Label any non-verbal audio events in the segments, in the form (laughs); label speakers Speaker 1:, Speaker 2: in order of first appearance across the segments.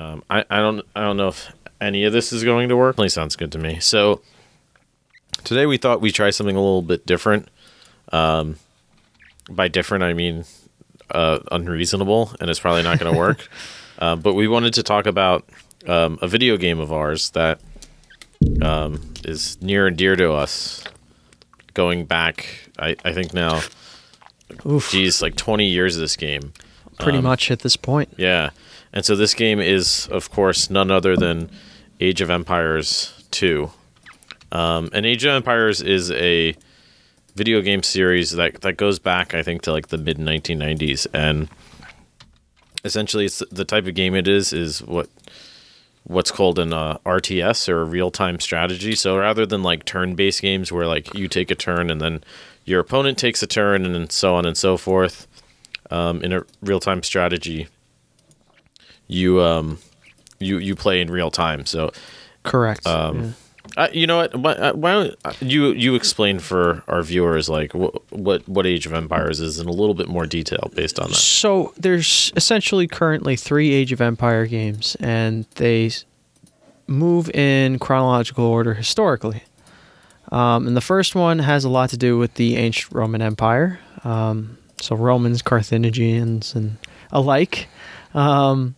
Speaker 1: Um, I, I don't I don't know if any of this is going to work. Definitely sounds good to me. So today we thought we'd try something a little bit different. Um, by different, I mean uh, unreasonable, and it's probably not going to work. (laughs) uh, but we wanted to talk about um, a video game of ours that um, is near and dear to us. Going back, I, I think now,
Speaker 2: Oof,
Speaker 1: geez, like 20 years of this game.
Speaker 2: pretty
Speaker 1: um,
Speaker 2: much at this point.
Speaker 1: Yeah. And so this game is, of course, none other than Age of Empires 2. Um, and Age of Empires is a video game series that, that goes back, I think, to like the mid 1990s. And essentially, it's the type of game it is, is what what's called an uh, RTS or a real time strategy. So rather than like turn based games where like you take a turn and then your opponent takes a turn and so on and so forth, um, in a real time strategy, you um, you you play in real time. So
Speaker 2: Correct.
Speaker 1: Um,
Speaker 2: yeah.
Speaker 1: uh, you know what? Why, uh, why don't uh, you you explain for our viewers like wh- what what Age of Empires is in a little bit more detail based on that?
Speaker 2: So there's essentially currently three Age of Empire games, and they move in chronological order historically. Um, and the first one has a lot to do with the ancient Roman Empire. Um, so Romans, Carthaginians, and alike. Um,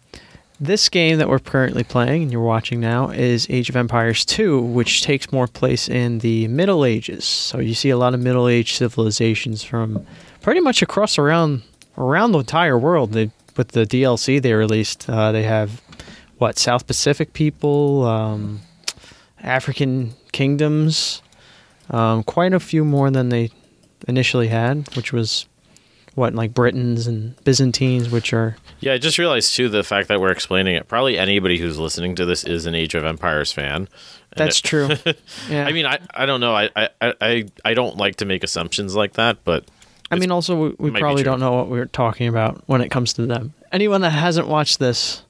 Speaker 2: this game that we're currently playing and you're watching now is Age of Empires 2, which takes more place in the Middle Ages. So you see a lot of Middle Age civilizations from pretty much across around around the entire world. They, with the DLC they released, uh, they have what South Pacific people, um, African kingdoms, um, quite a few more than they initially had, which was what like Britons and Byzantines, which are
Speaker 1: Yeah, I just realized too the fact that we're explaining it. Probably anybody who's listening to this is an Age of Empires fan.
Speaker 2: That's
Speaker 1: it-
Speaker 2: true. (laughs) Yeah.
Speaker 1: I mean, I, I don't know. I, I, I, I don't like to make assumptions like that, but
Speaker 2: I mean, also we, we probably don't know what we're talking about when it comes to them. Anyone that hasn't watched this,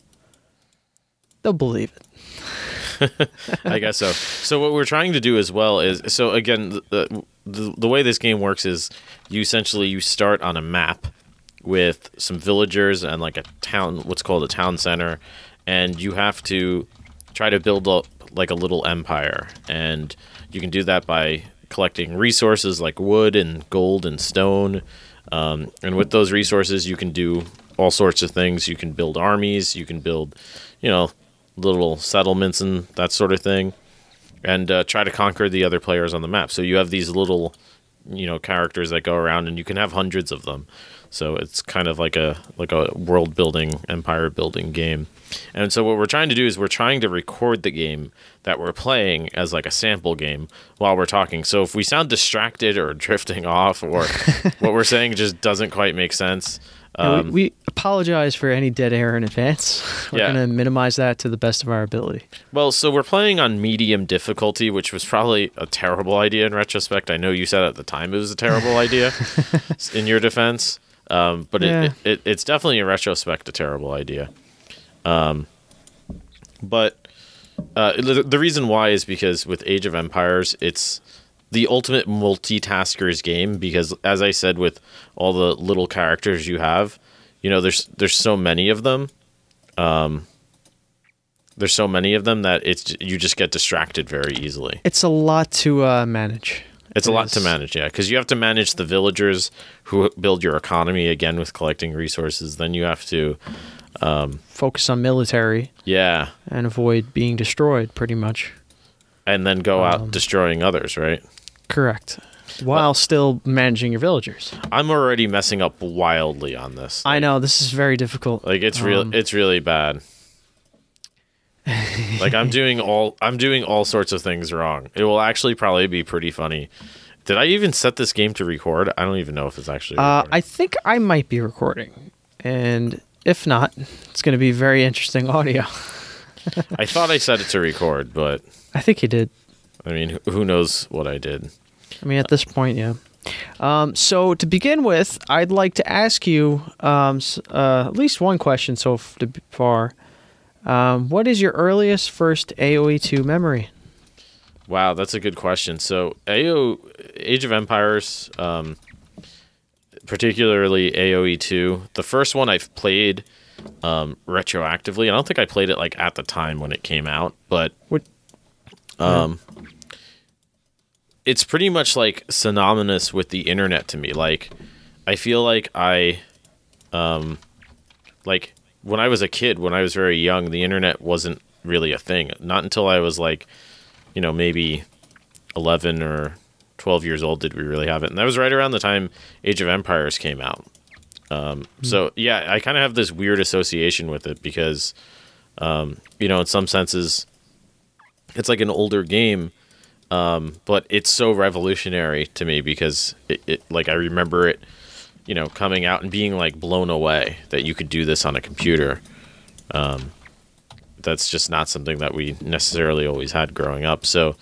Speaker 2: they'll believe it. (laughs)
Speaker 1: I guess so. So what we're trying to do as well is so again the, the the way this game works is you essentially you start on a map with some villagers and like a town what's called a town center and you have to try to build up like a little empire. And you can do that by collecting resources like wood and gold and stone. Um, and with those resources you can do all sorts of things. You can build armies. You can build you know little settlements and that sort of thing and uh, try to conquer the other players on the map. So you have these little you know characters that go around and you can have hundreds of them. So it's kind of like a like a world building empire building game. And so what we're trying to do is we're trying to record the game that we're playing as like a sample game while we're talking. So if we sound distracted or (laughs) drifting off or (laughs) what we're saying just doesn't quite make sense um,
Speaker 2: we, we apologize for any dead air in advance. (laughs) We're
Speaker 1: Yeah.
Speaker 2: going to minimize that to the best of our ability.
Speaker 1: Well, so we're playing on medium difficulty, which was probably a terrible idea in retrospect. I know you said at the time it was a terrible (laughs) idea in your defense, um, but
Speaker 2: Yeah.
Speaker 1: it, it, it's definitely in retrospect a terrible idea. Um, but uh, the, the reason why is because with Age of Empires, it's the ultimate multitaskers game because, as I said, with all the little characters you have, you know, there's there's so many of them. Um, there's so many of them that it's you just get distracted very easily.
Speaker 2: It's a lot to uh, manage.
Speaker 1: It's a lot to manage, yeah, because you have to manage the villagers who build your economy again with collecting resources. Then you have to,
Speaker 2: Focus on military
Speaker 1: yeah,
Speaker 2: and avoid being destroyed, pretty much.
Speaker 1: and then go out
Speaker 2: Um,
Speaker 1: destroying others, right?
Speaker 2: Correct. While still managing your villagers.
Speaker 1: I'm already messing up wildly on this.
Speaker 2: I know this is very difficult.
Speaker 1: Like it's real,
Speaker 2: Um,
Speaker 1: it's really bad. like I'm (laughs) doing all I'm doing all sorts of things wrong. It will actually probably be pretty funny. Did I even set this game to record? I don't even know if it's actually.
Speaker 2: Uh. I think I might be recording, and if not, it's going to be very interesting (laughs) audio.
Speaker 1: I thought I set it to record, but
Speaker 2: I think you did.
Speaker 1: I mean, who- knows what I did?
Speaker 2: I mean, at this point, yeah. Um, so to begin with, I'd like to ask you um, uh, at least one question so far. Um, what is your earliest first AOE two memory?
Speaker 1: Wow, that's a good question. So, AO Age of Empires, um, particularly AOE two, the first one I've played um, retroactively. I don't think I played it like at the time when it came out, but
Speaker 2: What?
Speaker 1: um, it's pretty much like synonymous with the internet to me. Like, I feel like I, um, like when I was a kid, when I was very young, the internet wasn't really a thing. Not until I was like, you know, maybe eleven or twelve years old did we really have it, and that was right around the time Age of Empires came out. Um, so yeah, I kind of have this weird association with it because, um, you know, in some senses, it's like an older game um, but it's so revolutionary to me because it, it like I remember it, you know, coming out and being like blown away that you could do this on a computer. Um, that's just not something that we necessarily always had growing up. So,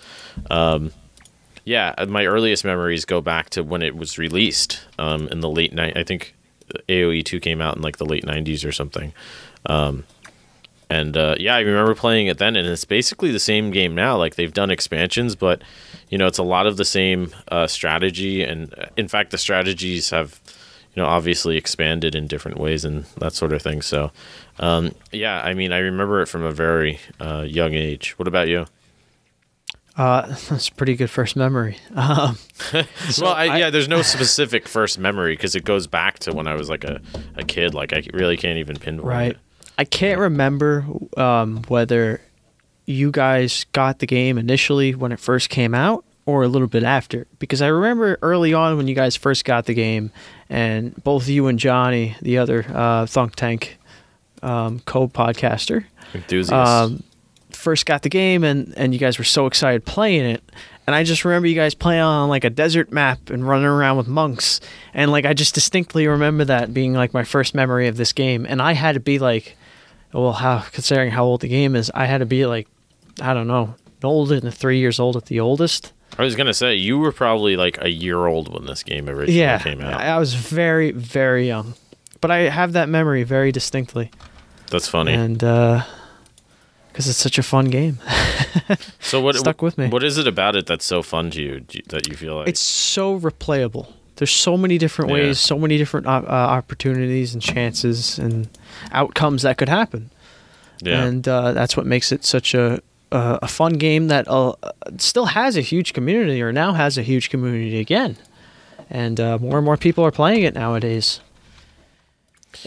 Speaker 1: um, yeah, my earliest memories go back to when it was released um, in the late night. I think AOE two came out in like the late '90s or something. And uh, yeah, I remember playing it then, and it's basically the same game now. Like they've done expansions, but you know, it's a lot of the same uh, strategy, and uh, in fact, the strategies have you know obviously expanded in different ways and that sort of thing. So um, yeah, I mean, I remember it from a very uh, young age. What about you?
Speaker 2: Uh, (laughs) that's a pretty good first memory. (laughs) Um, so (laughs)
Speaker 1: well, I,
Speaker 2: I-
Speaker 1: yeah, there's no specific first memory because it goes back to when I was like a, a kid. Like I really can't even pinpoint
Speaker 2: right.
Speaker 1: it.
Speaker 2: I can't remember um, whether you guys got the game initially when it first came out or a little bit after because I remember early on when you guys first got the game and both you and Johnny, the other uh, Thunk Tank um, co-podcaster,
Speaker 1: Enthusiast.
Speaker 2: um, first got the game and, and you guys were so excited playing it. And I just remember you guys playing on like a desert map and running around with monks. And like I just distinctly remember that being like my first memory of this game. And I had to be like, well, how considering how old the game is, I had to be like, I don't know, older than three years old at the oldest.
Speaker 1: I was gonna say you were probably like a year old when this game originally
Speaker 2: yeah,
Speaker 1: came out.
Speaker 2: I I was very very young, but I have that memory very distinctly,
Speaker 1: That's funny.
Speaker 2: and uh, because it's such a fun game.
Speaker 1: so what (laughs)
Speaker 2: stuck with me.
Speaker 1: What is it about it that's so fun to you- that you feel like
Speaker 2: it's so replayable. There's so many different
Speaker 1: Yeah.
Speaker 2: ways, so many different uh, uh, opportunities and chances and outcomes that could happen,
Speaker 1: yeah
Speaker 2: and uh, that's what makes it such a a, a fun game that uh, still has a huge community, or now has a huge community again, and uh, more and more people are playing it nowadays.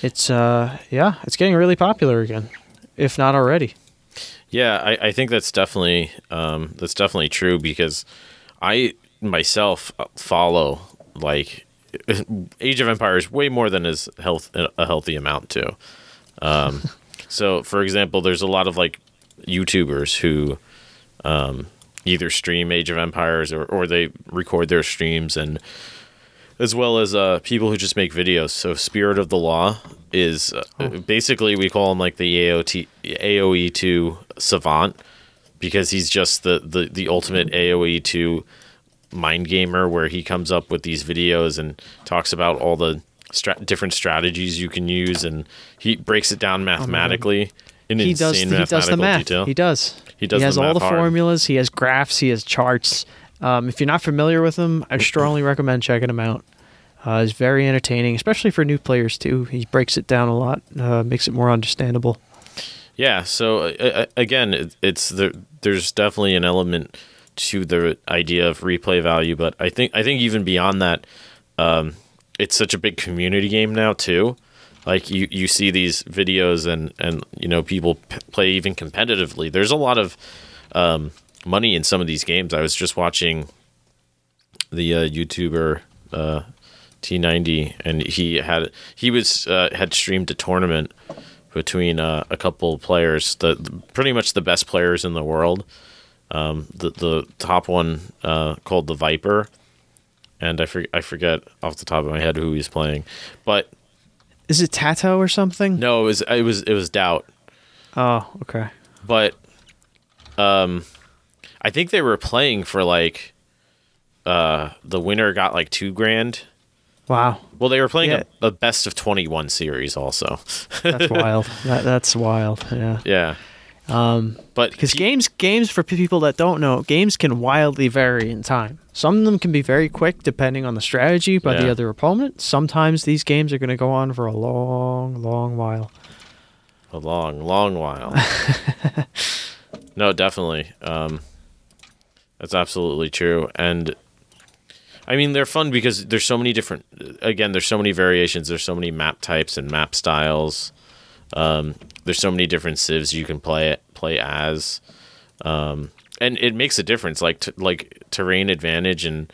Speaker 2: It's uh yeah, it's getting really popular again, if not already.
Speaker 1: yeah I, I think that's definitely um, that's definitely true because I myself uh, follow like Age of Empires way more than is health a healthy amount too. Um, (laughs) so for example, there's a lot of like YouTubers who um, either stream Age of Empires or, or they record their streams and as well as uh, people who just make videos. So Spirit of the Law is uh, basically we call him like the AOT AOE two savant because he's just the the, the ultimate AOE two mind gamer where he comes up with these videos and talks about all the stra- different strategies you can use and he breaks it down mathematically in
Speaker 2: He does
Speaker 1: insane
Speaker 2: he does the math.
Speaker 1: detail.
Speaker 2: He does.
Speaker 1: He does
Speaker 2: He has
Speaker 1: the
Speaker 2: all the
Speaker 1: hard.
Speaker 2: formulas. He has graphs. He has charts. Um, if you're not familiar with him, I strongly recommend checking him out. Uh, he's very entertaining, especially for new players too. He breaks it down a lot, uh, makes it more understandable.
Speaker 1: Yeah. So uh, uh, again, it, it's the, there's definitely an element to the idea of replay value, but I think I think even beyond that, um, it's such a big community game now too. Like you, you see these videos and and you know people p- play even competitively. There's a lot of um, money in some of these games. I was just watching the uh, YouTuber uh, T90, and he had he was uh, had streamed a tournament between uh, a couple players, the- pretty much the best players in the world. Um, the the top one uh, called the Viper, and I for, I forget off the top of my head who he's playing, but
Speaker 2: Is it Tato or something?
Speaker 1: no, it was it was it was DauT,
Speaker 2: Oh, okay.
Speaker 1: but um, I think they were playing for like uh the winner got like two grand.
Speaker 2: Wow,
Speaker 1: Well, they were playing
Speaker 2: Yeah.
Speaker 1: a, a best of twenty one series also. (laughs)
Speaker 2: that's wild. That, that's wild. Yeah.
Speaker 1: yeah. Um, but
Speaker 2: Because games, games for people that don't know, games can wildly vary in time. Some of them can be very quick, depending on the strategy by the other opponent. Sometimes these games are going to go on for a long, long while.
Speaker 1: A long, long while. (laughs) no, definitely. Um, that's absolutely true. And I mean, they're fun because there's so many different. Again, there's so many variations. There's so many map types and map styles. Um, there's so many different civs you can play play as, um, and it makes a difference. Like t- like terrain advantage and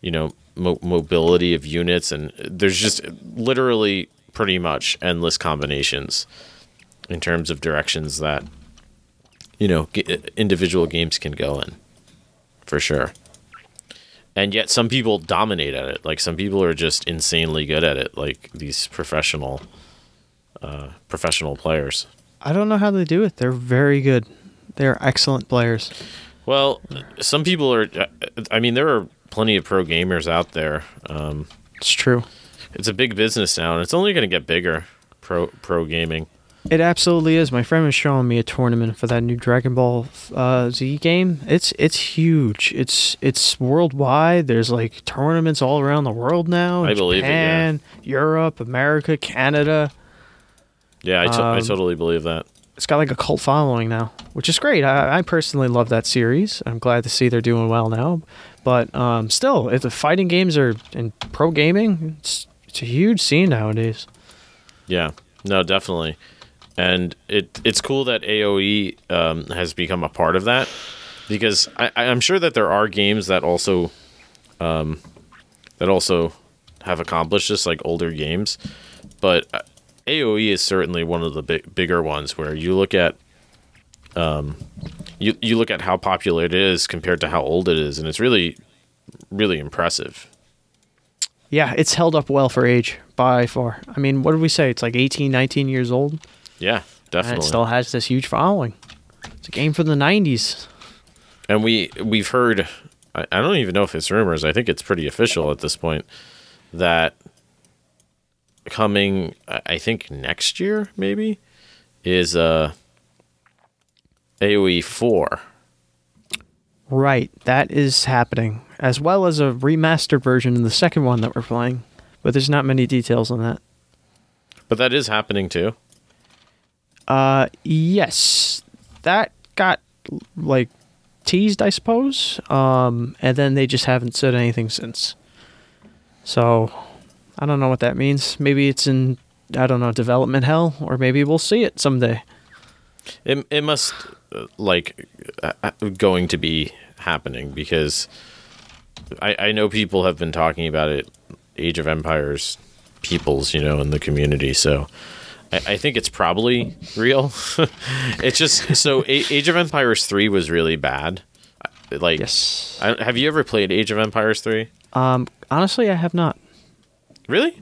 Speaker 1: you know mo- mobility of units, and there's just literally pretty much endless combinations in terms of directions that you know g- individual games can go in, for sure. And yet some people dominate at it. Like some people are just insanely good at it like these professional uh, professional players
Speaker 2: I don't know how they do it. They're very good. They're excellent players.
Speaker 1: well some people are i mean there are plenty of pro gamers out there um,
Speaker 2: It's true.
Speaker 1: it's a big business now and it's only going to get bigger pro pro gaming
Speaker 2: It absolutely is. My friend was showing me a tournament for that new Dragon Ball uh, Z game. It's it's huge. It's it's worldwide. There's like tournaments all around the world now.
Speaker 1: I believe it, yeah.
Speaker 2: Europe, America, Canada.
Speaker 1: Yeah I, to- I
Speaker 2: Um,
Speaker 1: totally believe that
Speaker 2: It's got like a cult following now, which is great. I, I personally love that series. I'm glad to see they're doing well now. But um, still, if the fighting games are in pro gaming, it's it's a huge scene nowadays.
Speaker 1: Yeah, no, definitely, and it it's cool that AOE um, has become a part of that because I, I'm sure that there are games that also um, that also have accomplished this, like older games, but uh, AOE is certainly one of the big, bigger ones where you look at um, you you look at how popular it is compared to how old it is, and it's really really impressive.
Speaker 2: Yeah, it's held up well for age by far. I mean, what did we say? It's like 18, 19 years old.
Speaker 1: Yeah,
Speaker 2: And
Speaker 1: definitely.
Speaker 2: it still has this huge following. It's a game from the 90s.
Speaker 1: and we we've heard I, I don't even know if it's rumors i think it's pretty official at this point that coming i think next year maybe is uh aoe 4
Speaker 2: Right, that is happening, as well as a remastered version of the second one that we're playing. But there's not many details on that.
Speaker 1: but that is happening too
Speaker 2: Uh, yes, that got like teased, I suppose. Um, and then they just haven't said anything since. So, I don't know what that means. Maybe it's in I don't know development hell, or maybe we'll see it someday.
Speaker 1: it, it must uh, like uh, uh, going to be happening because I, I know people have been talking about it age of empires peoples you know in the community so I, I think it's probably real (laughs) it's just so A- age of empires 3 was really bad like
Speaker 2: Yes.
Speaker 1: I, have you ever played age of empires 3
Speaker 2: Um, honestly, I have not.
Speaker 1: Really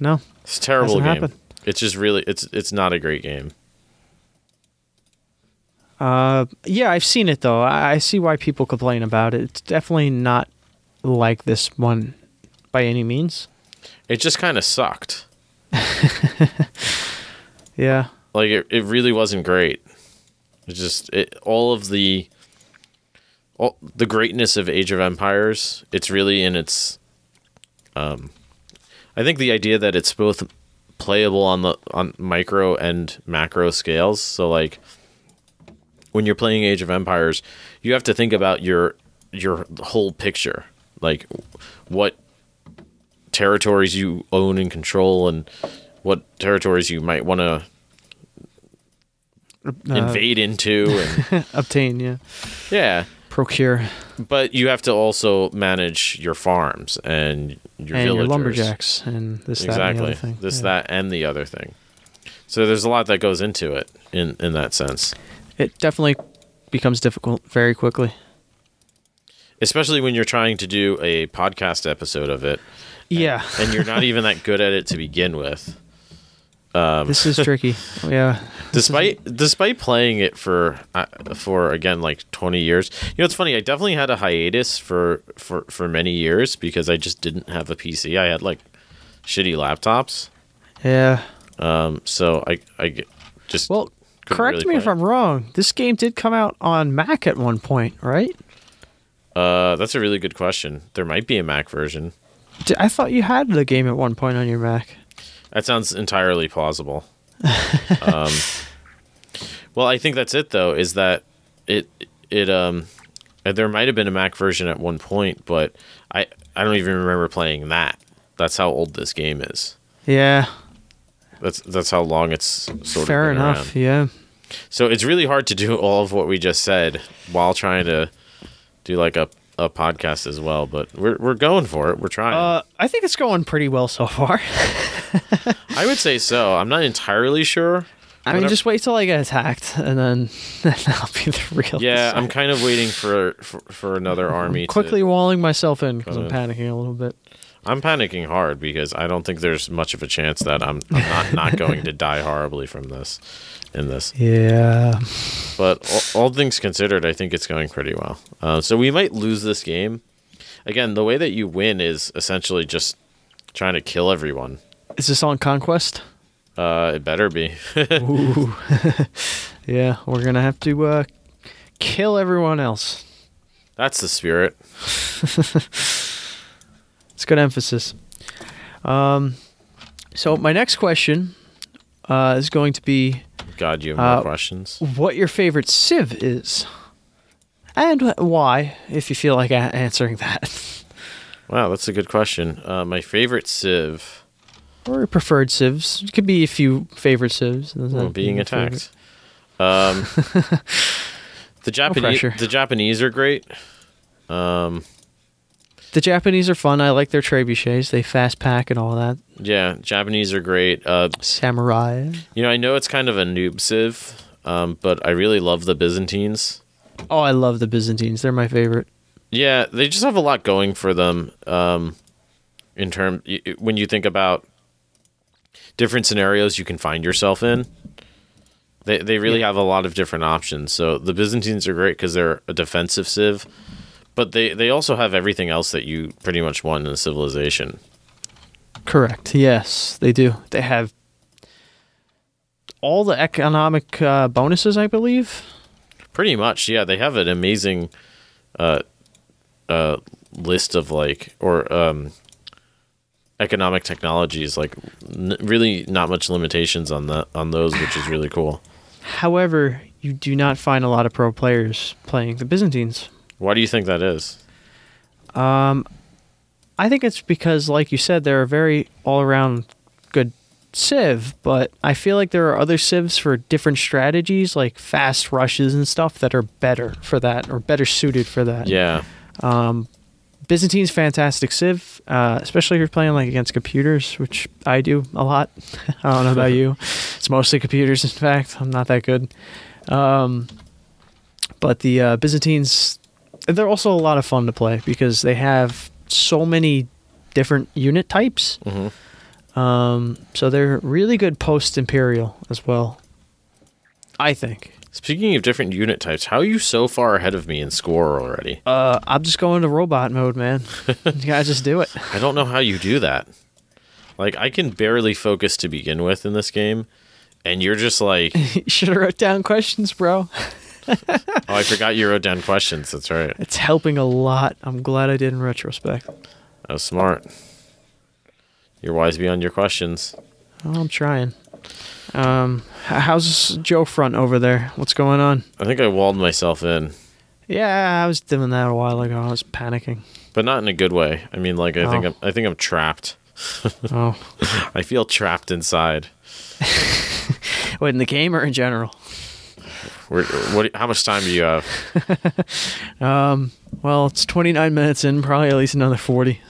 Speaker 2: No.
Speaker 1: it's a terrible game
Speaker 2: happened.
Speaker 1: it's just really it's it's not a great game
Speaker 2: Uh, yeah, I've seen it though. I, I see why people complain about it. It's definitely not like this one by any means.
Speaker 1: it just kind of sucked (laughs)
Speaker 2: Yeah.
Speaker 1: like it, it really wasn't great it just it, all of the all, the greatness of age of empires it's really in its um i think the idea that it's both playable on the on micro and macro scales. So like when you're playing age of empires you have to think about your your whole picture. Like what territories you own and control and what territories you might want to
Speaker 2: Uh,
Speaker 1: invade into and (laughs)
Speaker 2: obtain, yeah.
Speaker 1: yeah
Speaker 2: Procure.
Speaker 1: but you have to also manage your farms and your
Speaker 2: and
Speaker 1: villagers
Speaker 2: your lumberjacks and this, that, and the
Speaker 1: exactly
Speaker 2: other thing.
Speaker 1: this
Speaker 2: Yeah.
Speaker 1: that and the other thing so there's a lot that goes into it in in that sense
Speaker 2: It definitely becomes difficult very quickly.
Speaker 1: especially when you're trying to do a podcast episode of it
Speaker 2: Yeah.
Speaker 1: and you're not even that good at it to begin with (laughs)
Speaker 2: this is tricky. (laughs) Yeah.
Speaker 1: despite despite playing it for uh, for again like 20 years you know it's funny i definitely had a hiatus for for for many years because i just didn't have a pc i had like shitty laptops
Speaker 2: Yeah.
Speaker 1: um so i i just
Speaker 2: Well, correct
Speaker 1: really
Speaker 2: me if I'm wrong. This game did come out on Mac at one point, right?
Speaker 1: uh that's a really good question there might be a mac version
Speaker 2: I thought you had the game at one point on your Mac.
Speaker 1: That sounds entirely plausible (laughs) um Well, I think that's it though. Is that it? It um, there might have been a Mac version at one point, but I I don't even remember playing that. That's how old this game is.
Speaker 2: Yeah,
Speaker 1: That's that's how long it's sort
Speaker 2: fair
Speaker 1: of Fair
Speaker 2: enough.
Speaker 1: around.
Speaker 2: Yeah.
Speaker 1: So it's really hard to do all of what we just said while trying to do like a, a podcast as well. But we're we're going for it. We're trying.
Speaker 2: Uh, I think it's going pretty well so far. (laughs)
Speaker 1: I would say so. I'm not entirely sure.
Speaker 2: I mean,
Speaker 1: Whatever-
Speaker 2: just wait till I get attacked, and then (laughs) that'll be the real.
Speaker 1: Yeah. I'm kind of waiting for for, for another army.
Speaker 2: quickly
Speaker 1: To,
Speaker 2: walling myself in because I'm panicking a little bit.
Speaker 1: I'm panicking hard because I don't think there's much of a chance that I'm, I'm not not (laughs) going to die horribly from this in this.
Speaker 2: Yeah.
Speaker 1: But all, all things considered, I think it's going pretty well. Uh, so we might lose this game. Again, the way that you win is essentially just trying to kill everyone.
Speaker 2: Is this on conquest?
Speaker 1: Uh, it better be. (laughs)
Speaker 2: Ooh. (laughs) yeah, we're gonna have to uh, kill everyone else.
Speaker 1: That's the spirit. (laughs)
Speaker 2: It's good emphasis. Um, so my next question uh, is going to be
Speaker 1: God, you have more
Speaker 2: Uh,
Speaker 1: questions.
Speaker 2: what your favorite civ is, and why, if you feel like a- answering that, (laughs)
Speaker 1: Wow, that's a good question. Uh, my favorite civ.
Speaker 2: or your preferred civs. It could be a few favorite civs.
Speaker 1: Well, being attacked. Um, (laughs) the Japanese,
Speaker 2: pressure.
Speaker 1: the Japanese are great. Um,
Speaker 2: The Japanese are fun. I like their trebuchets. They fast pack and all that.
Speaker 1: yeah, Japanese are great. Uh,
Speaker 2: Samurai.
Speaker 1: you know, I know it's kind of a noob civ, um, but I really love the Byzantines.
Speaker 2: Oh, I love the Byzantines. They're my favorite.
Speaker 1: Yeah, they just have a lot going for them. Um, in term, when you think about different scenarios you can find yourself in, they they really
Speaker 2: Yeah.
Speaker 1: have a lot of different options. So the Byzantines are great because they're a defensive civ, but they they also have everything else that you pretty much want in a civilization.
Speaker 2: Correct. Yes, they do. They have all the economic uh, bonuses, I believe.
Speaker 1: Pretty much, yeah. They have an amazing uh, uh, list of like or um, economic technologies. Like, n- really, not much limitations on that on those, which is really cool.
Speaker 2: However, you do not find a lot of pro players playing the Byzantines.
Speaker 1: Why do you think that is?
Speaker 2: I think it's because, like you said, they're a very all around good civ, but I feel like there are other civs for different strategies, like fast rushes and stuff, that are better for that or better suited for that.
Speaker 1: Yeah,
Speaker 2: Byzantine's fantastic civ, uh, especially if you're playing like against computers, which I do a lot. (laughs) I don't know about you. (laughs) It's mostly computers, in fact. I'm not that good. Um, but the uh, Byzantines, they're also a lot of fun to play because they have so many different unit types.
Speaker 1: Mhm.
Speaker 2: Um, so they're really good post Imperial as well. I think.
Speaker 1: Speaking of different unit types, how are you so far ahead of me in score already?
Speaker 2: Uh, I'm just going to robot mode, man. (laughs) you gotta just do it.
Speaker 1: I don't know how you do that. Like, I can barely focus to begin with in this game, and you're just like, (laughs)
Speaker 2: you should have wrote down questions, bro. (laughs) (laughs)
Speaker 1: oh, I forgot you wrote down questions. That's right.
Speaker 2: It's helping a lot. I'm glad I did in retrospect.
Speaker 1: That was smart. You're wise beyond your questions.
Speaker 2: Oh, I'm trying. Um, how's Joe Front over there? What's going on?
Speaker 1: I think I walled myself in,
Speaker 2: Yeah, I was doing that a while ago. I was panicking.
Speaker 1: but not in a good way. I mean, like, I think
Speaker 2: Oh.
Speaker 1: I'm, I think I'm trapped.
Speaker 2: Oh, (laughs)
Speaker 1: I feel trapped inside. (laughs)
Speaker 2: what in the game or in general?
Speaker 1: What? How much time do you have? (laughs)
Speaker 2: Um, well, it's 29 minutes in, probably at least another 40.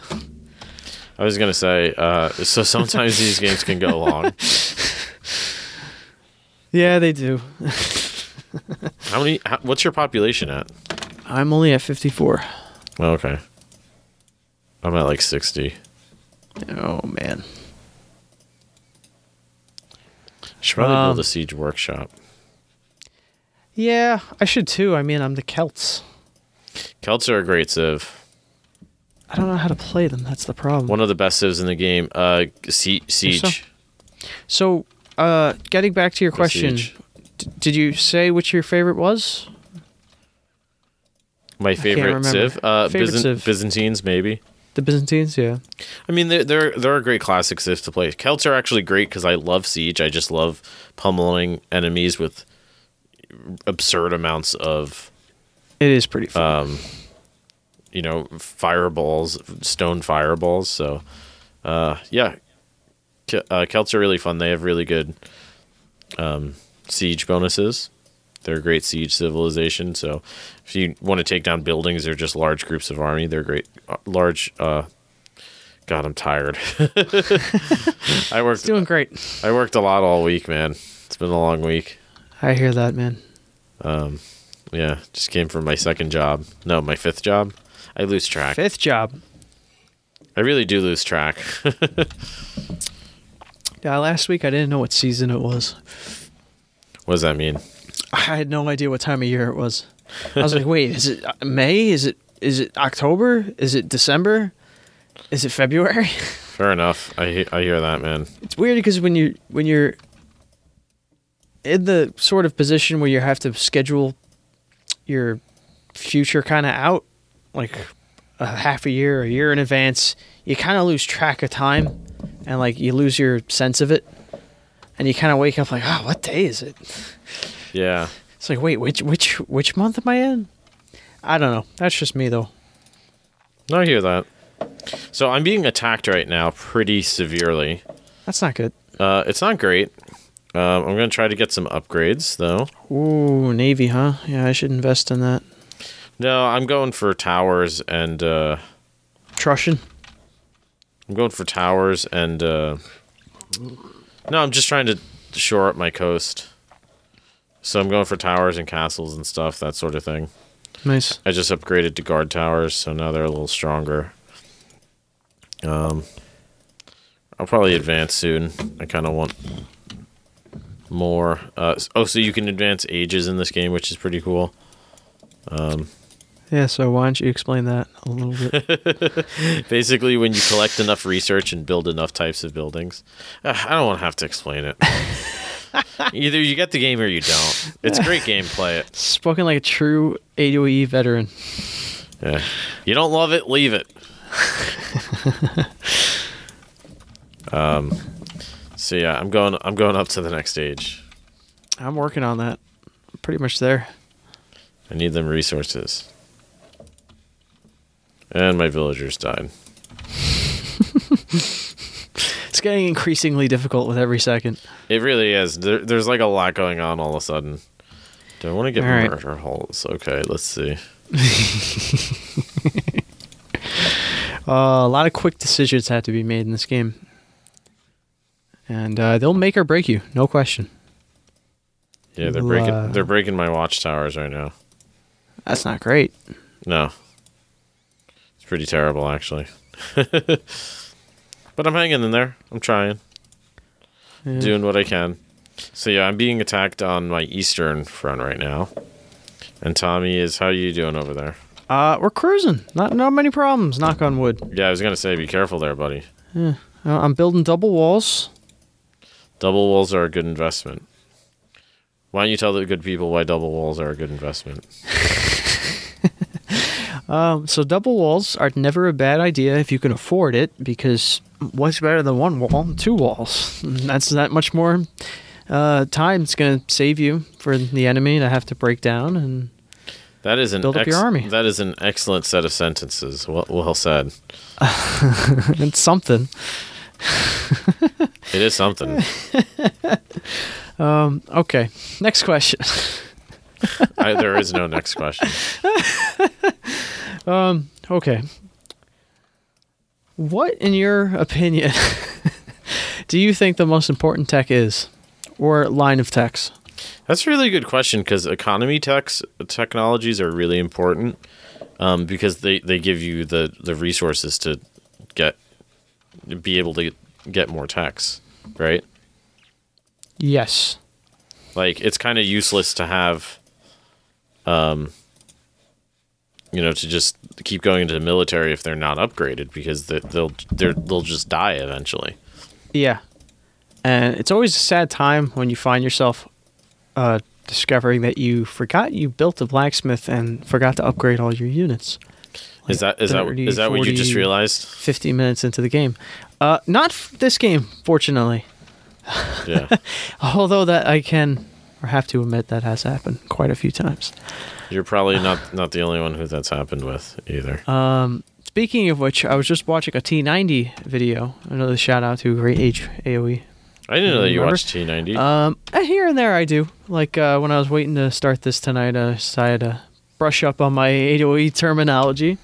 Speaker 1: I was gonna say. Uh, so sometimes (laughs) these games can go long.
Speaker 2: Yeah, they do.
Speaker 1: How many? How, what's your population at?
Speaker 2: I'm only at 54.
Speaker 1: Oh, okay. I'm at like sixty.
Speaker 2: Oh man.
Speaker 1: Should probably
Speaker 2: Um,
Speaker 1: build a siege workshop.
Speaker 2: Yeah, I should too. I mean, I'm the Celts.
Speaker 1: Celts are a great civ.
Speaker 2: I don't know how to play them. That's the problem.
Speaker 1: One of the best civs in the game. Uh, Sie- siege.
Speaker 2: So, uh, getting back to your
Speaker 1: The
Speaker 2: question,
Speaker 1: siege.
Speaker 2: d- did you say which your favorite was?
Speaker 1: My favorite civ. Uh,
Speaker 2: Favorite
Speaker 1: Byzant-
Speaker 2: civ.
Speaker 1: Byzantines, maybe.
Speaker 2: The Byzantines, yeah.
Speaker 1: I mean, they're they're, they're a great classic civ to play. Celts are actually great because I love siege. I just love pummeling enemies with absurd amounts of
Speaker 2: It is pretty fun.
Speaker 1: um, you know, fireballs, stone fireballs. So, uh, yeah, Ke- uh, Celts are really fun. They have really good um, siege bonuses. They're a great siege civilization. So, if you want to take down buildings or just large groups of army, they're great. Uh, large. Uh, God, I'm tired. (laughs) I worked.
Speaker 2: Doing great.
Speaker 1: I worked a lot all week, man. It's been a long week.
Speaker 2: I hear that, man.
Speaker 1: Um, yeah, just came from my second job. No, my fifth job. I lose track.
Speaker 2: Fifth job.
Speaker 1: I really do lose track. (laughs)
Speaker 2: Yeah, last week I didn't know what season it was.
Speaker 1: what does that mean?
Speaker 2: I had no idea what time of year it was. I was like, (laughs) wait, is it uh, May? Is it is it October? Is it December? Is it February? (laughs)
Speaker 1: Fair enough. I I hear that, man.
Speaker 2: It's weird because when you when you're in the sort of position where you have to schedule your future kind of out, like a half a year, a year in advance, you kind of lose track of time, and like you lose your sense of it, and you kind of wake up like, oh, what day is it?
Speaker 1: Yeah.
Speaker 2: It's like, wait, which which which month am I in? I don't know. That's just me though.
Speaker 1: I hear that. So I'm being attacked right now pretty severely.
Speaker 2: That's not good.
Speaker 1: Uh, it's not great. Um, I'm gonna try to get some upgrades though.
Speaker 2: Ooh, Navy, huh? Yeah, I should invest in that.
Speaker 1: No, I'm going for towers and uh,
Speaker 2: Trushin.
Speaker 1: I'm going for towers and uh, no, I'm just trying to shore up my coast. So I'm going for towers and castles and stuff, that sort of thing.
Speaker 2: Nice.
Speaker 1: I just upgraded to guard towers, so now they're a little stronger. Um, I'll probably advance soon. I kind of want more. Uh, oh, so you can advance ages in this game, which is pretty cool.
Speaker 2: Um, Yeah, so why don't you explain that a little bit? (laughs)
Speaker 1: Basically, when you collect enough research and build enough types of buildings, uh, I don't want to have to explain it. (laughs) Either you get the game or you don't. It's great game. Play it.
Speaker 2: Spoken like a true A2E veteran.
Speaker 1: Yeah. You don't love it, leave it. (laughs) um. So yeah, I'm going. I'm going up to the next stage.
Speaker 2: I'm working on that. I'm pretty much there.
Speaker 1: I need them resources. And my villagers died. (laughs)
Speaker 2: It's getting increasingly difficult with every second.
Speaker 1: It really is. There, there's like a lot going on all of a sudden. Do I want to get
Speaker 2: All right.
Speaker 1: murder holes? Okay, let's see. (laughs)
Speaker 2: Uh, a lot of quick decisions have to be made in this game. And uh, they'll make or break you, no question.
Speaker 1: Yeah, they're breaking.
Speaker 2: uh,
Speaker 1: They're breaking my watchtowers right now.
Speaker 2: That's not great.
Speaker 1: No, it's pretty terrible actually. (laughs) but I'm hanging in there. I'm trying,
Speaker 2: Yeah.
Speaker 1: doing what I can. So yeah, I'm being attacked on my eastern front right now. And Tommy is how are you doing over there?
Speaker 2: Uh, we're cruising. Not not many problems. Knock on wood.
Speaker 1: Yeah, I was gonna say, be careful there, buddy.
Speaker 2: Uh, I'm building double walls.
Speaker 1: Double walls are a good investment. Why don't you tell the good people why double walls are a good investment? (laughs)
Speaker 2: Um, so double walls are never a bad idea if you can afford it, because what's better than one wall? Two walls. (laughs) That's that much more uh, time it's going to save you for the enemy to have to break down. And
Speaker 1: That is an
Speaker 2: Build up your army.
Speaker 1: That is an excellent set of sentences. Well, well said. (laughs)
Speaker 2: it's something. (laughs)
Speaker 1: It is something. (laughs)
Speaker 2: Um, okay, next question. (laughs)
Speaker 1: I, there is no next question.
Speaker 2: Um, okay. What, in your opinion, do you think the most important tech is, or line of techs?
Speaker 1: That's a really good question because economy techs technologies are really important um, because they, they give you the, the resources to get be able to get more techs, right?
Speaker 2: Yes.
Speaker 1: Like it's kind of useless to have, um, you know, to just keep going into the military if they're not upgraded because they, they'll they're, they'll just die eventually.
Speaker 2: Yeah. And it's always a sad time when you find yourself uh, discovering that you forgot you built a blacksmith and forgot to upgrade all your units.
Speaker 1: Is that is that
Speaker 2: 30,
Speaker 1: is that what you just realized?
Speaker 2: 50 minutes into the game. Uh, not f- this game, fortunately.
Speaker 1: Yeah. (laughs)
Speaker 2: Although that I can or have to admit that has happened quite a few times.
Speaker 1: You're probably not not the only one who that's happened with either.
Speaker 2: Um, speaking of which, I was just watching a T90 video. Another shout out to Great Age AOE.
Speaker 1: I didn't know that you
Speaker 2: remember?
Speaker 1: watched T90.
Speaker 2: Um, here and there I do. Like uh, when I was waiting to start this tonight, I decided to brush up on my AOE terminology.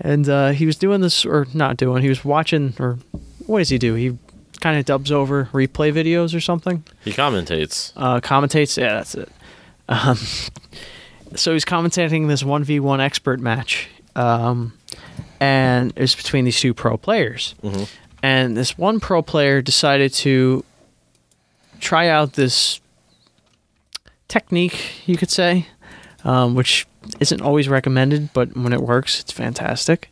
Speaker 2: And uh, he was doing this, or not doing, he was watching, or what does he do? He kind of dubs over replay videos or something.
Speaker 1: he commentates.
Speaker 2: uh, commentates. Yeah, that's it. Um, (laughs) so he's commentating this one v one expert match, um, and it's between these two pro players.
Speaker 1: Mhm.
Speaker 2: And this one pro player decided to try out this technique, you could say, um, which isn't always recommended, but when it works, it's fantastic.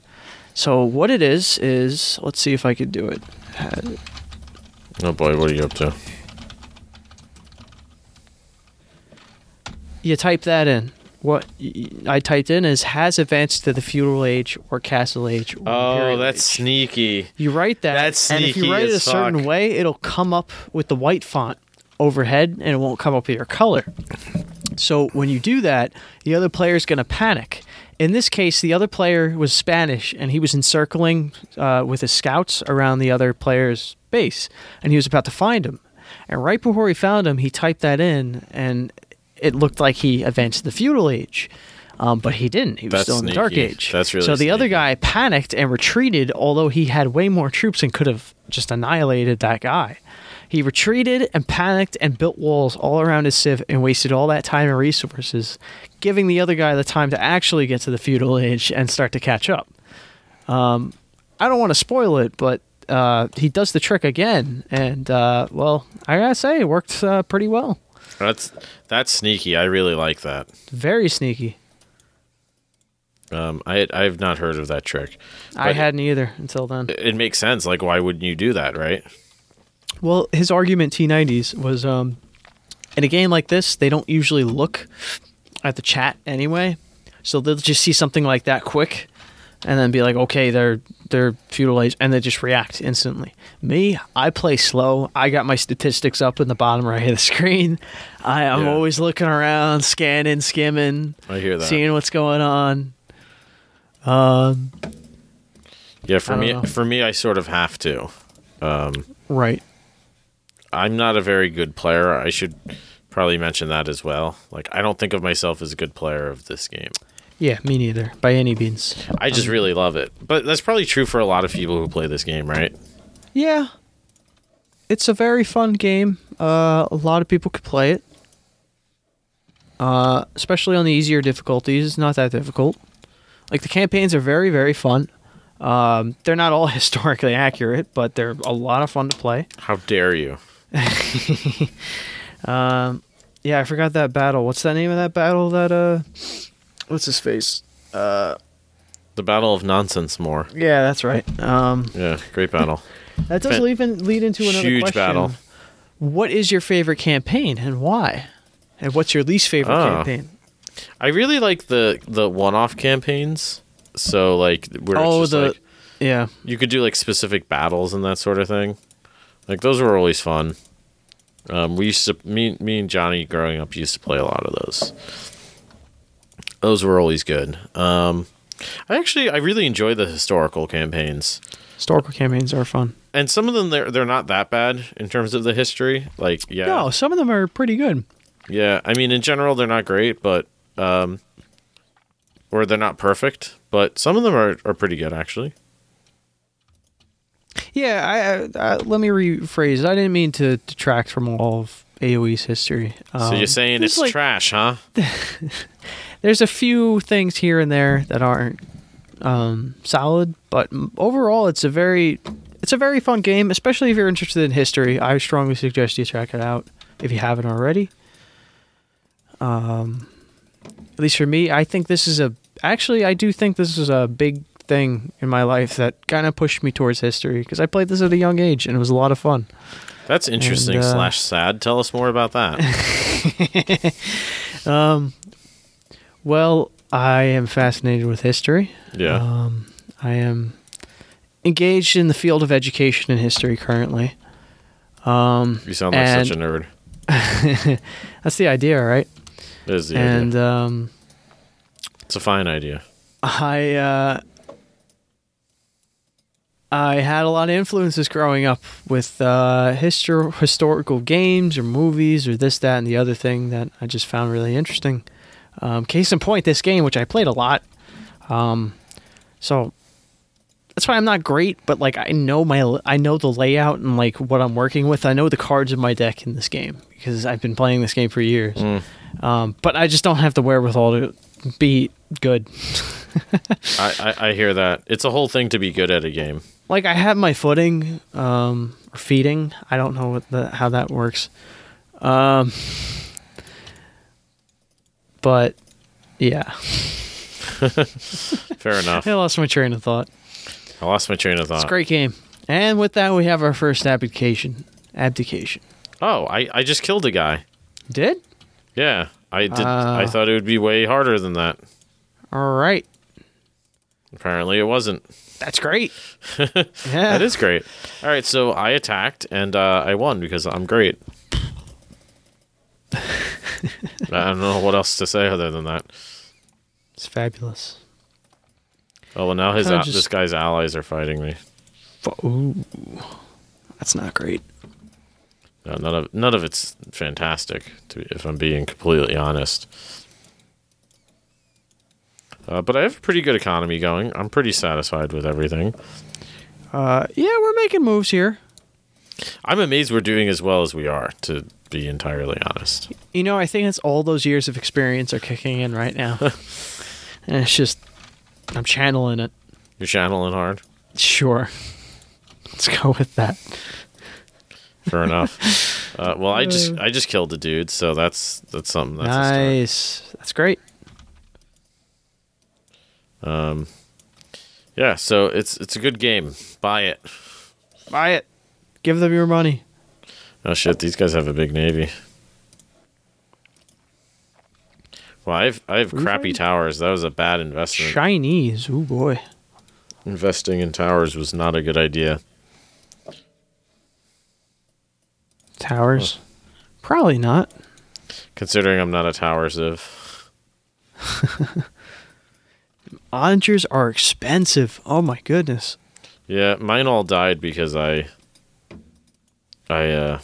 Speaker 2: So what it is is, let's see if I could do it.
Speaker 1: Oh boy, what are you up to?
Speaker 2: you type that in. What I typed in is has advanced to the feudal age or castle age. Or
Speaker 1: Oh, that's
Speaker 2: age.
Speaker 1: sneaky.
Speaker 2: you write that.
Speaker 1: that's
Speaker 2: and if you write it a
Speaker 1: as
Speaker 2: certain way, it'll come up with the white font overhead, and it won't come up with your color. So when you do that, the other player is going to panic. In this case, the other player was Spanish, and he was encircling uh, with his scouts around the other player's base, and he was about to find him. And right before he found him, he typed that in, and it looked like he advanced the feudal age. Um, but he didn't. He was
Speaker 1: That's
Speaker 2: still in the Dark. Age.
Speaker 1: That's really
Speaker 2: so the other guy panicked and retreated, although he had way more troops and could have just annihilated that guy. He retreated and panicked and built walls all around his civ and wasted all that time and resources, giving the other guy the time to actually get to the feudal age and start to catch up. Um, I don't want to spoil it, but uh, he does the trick again, and uh, well, I gotta say, it worked uh, pretty well.
Speaker 1: That's that's sneaky. I really like that.
Speaker 2: Very sneaky.
Speaker 1: Um, I I've not heard of that trick.
Speaker 2: I hadn't either until then.
Speaker 1: It, it makes sense. Like, why wouldn't you do that, right?
Speaker 2: Well, his argument T90s was um, in a game like this, they don't usually look at the chat anyway, so they'll just see something like that quick, and then be like, okay, they're they're feudal age, and they just react instantly. Me, I play slow. I got my statistics up in the bottom right of the (laughs) screen. I, I'm
Speaker 1: Yeah.
Speaker 2: always looking around, scanning, skimming,
Speaker 1: I hear that.
Speaker 2: seeing what's going on. Um,
Speaker 1: yeah, for me,
Speaker 2: know.
Speaker 1: for me, I sort of have to. Um,
Speaker 2: right.
Speaker 1: I'm not a very good player. I should probably mention that as well. Like, I don't think of myself as a good player of this game.
Speaker 2: Yeah, me neither. By any means.
Speaker 1: I just really love it. But that's probably true for a lot of people who play this game, right?
Speaker 2: Yeah. It's a very fun game. Uh, a lot of people could play it. Uh, especially on the easier difficulties. It's not that difficult. Like the campaigns are very, very fun. Um, they're not all (laughs) historically accurate, but they're a lot of fun to play.
Speaker 1: How dare you? (laughs)
Speaker 2: Um, yeah, I forgot that battle. What's that name of that battle? That uh, what's his face?
Speaker 1: Uh, The Battle of Nonsense More.
Speaker 2: Yeah, that's right. Um,
Speaker 1: Yeah, great battle. (laughs)
Speaker 2: that does
Speaker 1: Fan-
Speaker 2: lead, lead into another
Speaker 1: Huge
Speaker 2: question.
Speaker 1: battle.
Speaker 2: What is your favorite campaign and why? And what's your least favorite
Speaker 1: Oh.
Speaker 2: campaign?
Speaker 1: I really like the the one-off campaigns. So like where it's
Speaker 2: Oh, the
Speaker 1: like
Speaker 2: yeah.
Speaker 1: you could do like specific battles and that sort of thing. Like those were always fun. Um, we used to me me and Johnny growing up used to play a lot of those. Those were always good. Um, I actually I really enjoy the historical campaigns,
Speaker 2: Historical campaigns are fun.
Speaker 1: and some of them they're they're not that bad in terms of the history. Like yeah,
Speaker 2: No, some of them are pretty good.
Speaker 1: yeah. I mean in general they're not great, but um, or they're not perfect, but some of them are are pretty good actually.
Speaker 2: Yeah, I, I, let me rephrase. I didn't mean to detract from all of AOE's history.
Speaker 1: So
Speaker 2: Um,
Speaker 1: you're saying it's
Speaker 2: like-
Speaker 1: trash, huh? (laughs)
Speaker 2: There's a few things here and there that aren't um, solid, but overall, it's a very it's a very fun game. Especially if you're interested in history, I strongly suggest you check it out if you haven't already. Um, at least for me, I think this is a actually I do think this is a big thing in my life that kind of pushed me towards history because I played this at a young age and it was a lot of fun.
Speaker 1: That's interesting
Speaker 2: uh,
Speaker 1: slash sad. Tell us more about that. (laughs)
Speaker 2: Um, well, I am fascinated with history.
Speaker 1: Yeah.
Speaker 2: Um, I am engaged in the field of education and history currently. Um,
Speaker 1: you sound like such a nerd. (laughs)
Speaker 2: That's the idea, right?
Speaker 1: It is the
Speaker 2: and
Speaker 1: idea.
Speaker 2: um,
Speaker 1: It's a fine idea.
Speaker 2: I uh, I had a lot of influences growing up with uh, histor- historical games or movies or this, that, and the other thing that I just found really interesting. Um, case in point, this game, which I played a lot. Um, so that's why I'm not great, but like I know my I know the layout and like what I'm working with. I know the cards in my deck in this game because I've been playing this game for years.
Speaker 1: Mm.
Speaker 2: Um, but I just don't have the wherewithal to be good. (laughs)
Speaker 1: I, I, I hear that. It's a whole thing to be good at a game.
Speaker 2: Like I have my footing um, or feeding. I don't know what the how that works. Um, but yeah, (laughs)
Speaker 1: Fair enough.
Speaker 2: I lost my train of thought.
Speaker 1: I lost my train of thought.
Speaker 2: It's a great game. And with that, we have our first abdication. Abdication.
Speaker 1: Oh, I, I just killed a guy.
Speaker 2: Did?
Speaker 1: Yeah, I did.
Speaker 2: Ah.
Speaker 1: I thought it would be way harder than that.
Speaker 2: All right.
Speaker 1: Apparently, it wasn't.
Speaker 2: That's great. (laughs) yeah.
Speaker 1: That is great. All right, so I attacked and uh, I won because I'm great. (laughs) I don't know what else to say other than that.
Speaker 2: It's fabulous.
Speaker 1: Oh well, now his al-
Speaker 2: just-
Speaker 1: this guy's allies are fighting me.
Speaker 2: Ooh. That's not great.
Speaker 1: No, none of none of it's fantastic. Be, if I'm being completely honest. Uh, but I have a pretty good economy going. I'm pretty satisfied with everything.
Speaker 2: Uh, yeah, we're making moves here.
Speaker 1: I'm amazed we're doing as well as we are. To be entirely honest.
Speaker 2: You know, I think it's all those years of experience are kicking in right now. (laughs) and it's just, I'm channeling it.
Speaker 1: You're channeling hard.
Speaker 2: Sure. Let's go with that.
Speaker 1: Fair enough. (laughs) Uh, well, I just I just killed a dude, so that's that's something. That's
Speaker 2: nice. That's great.
Speaker 1: Um, yeah. So it's it's a good game. Buy it.
Speaker 2: Buy it. Give them your money.
Speaker 1: Oh shit! These guys have a big navy. Well, I've I have crappy towers. That was a bad investment.
Speaker 2: Chinese. Oh boy.
Speaker 1: Investing in towers was not a good idea.
Speaker 2: Towers. Probably not.
Speaker 1: Considering I'm not a tower civ. (laughs)
Speaker 2: Onagers are expensive. Oh my goodness.
Speaker 1: Yeah, mine all died because I. I uh.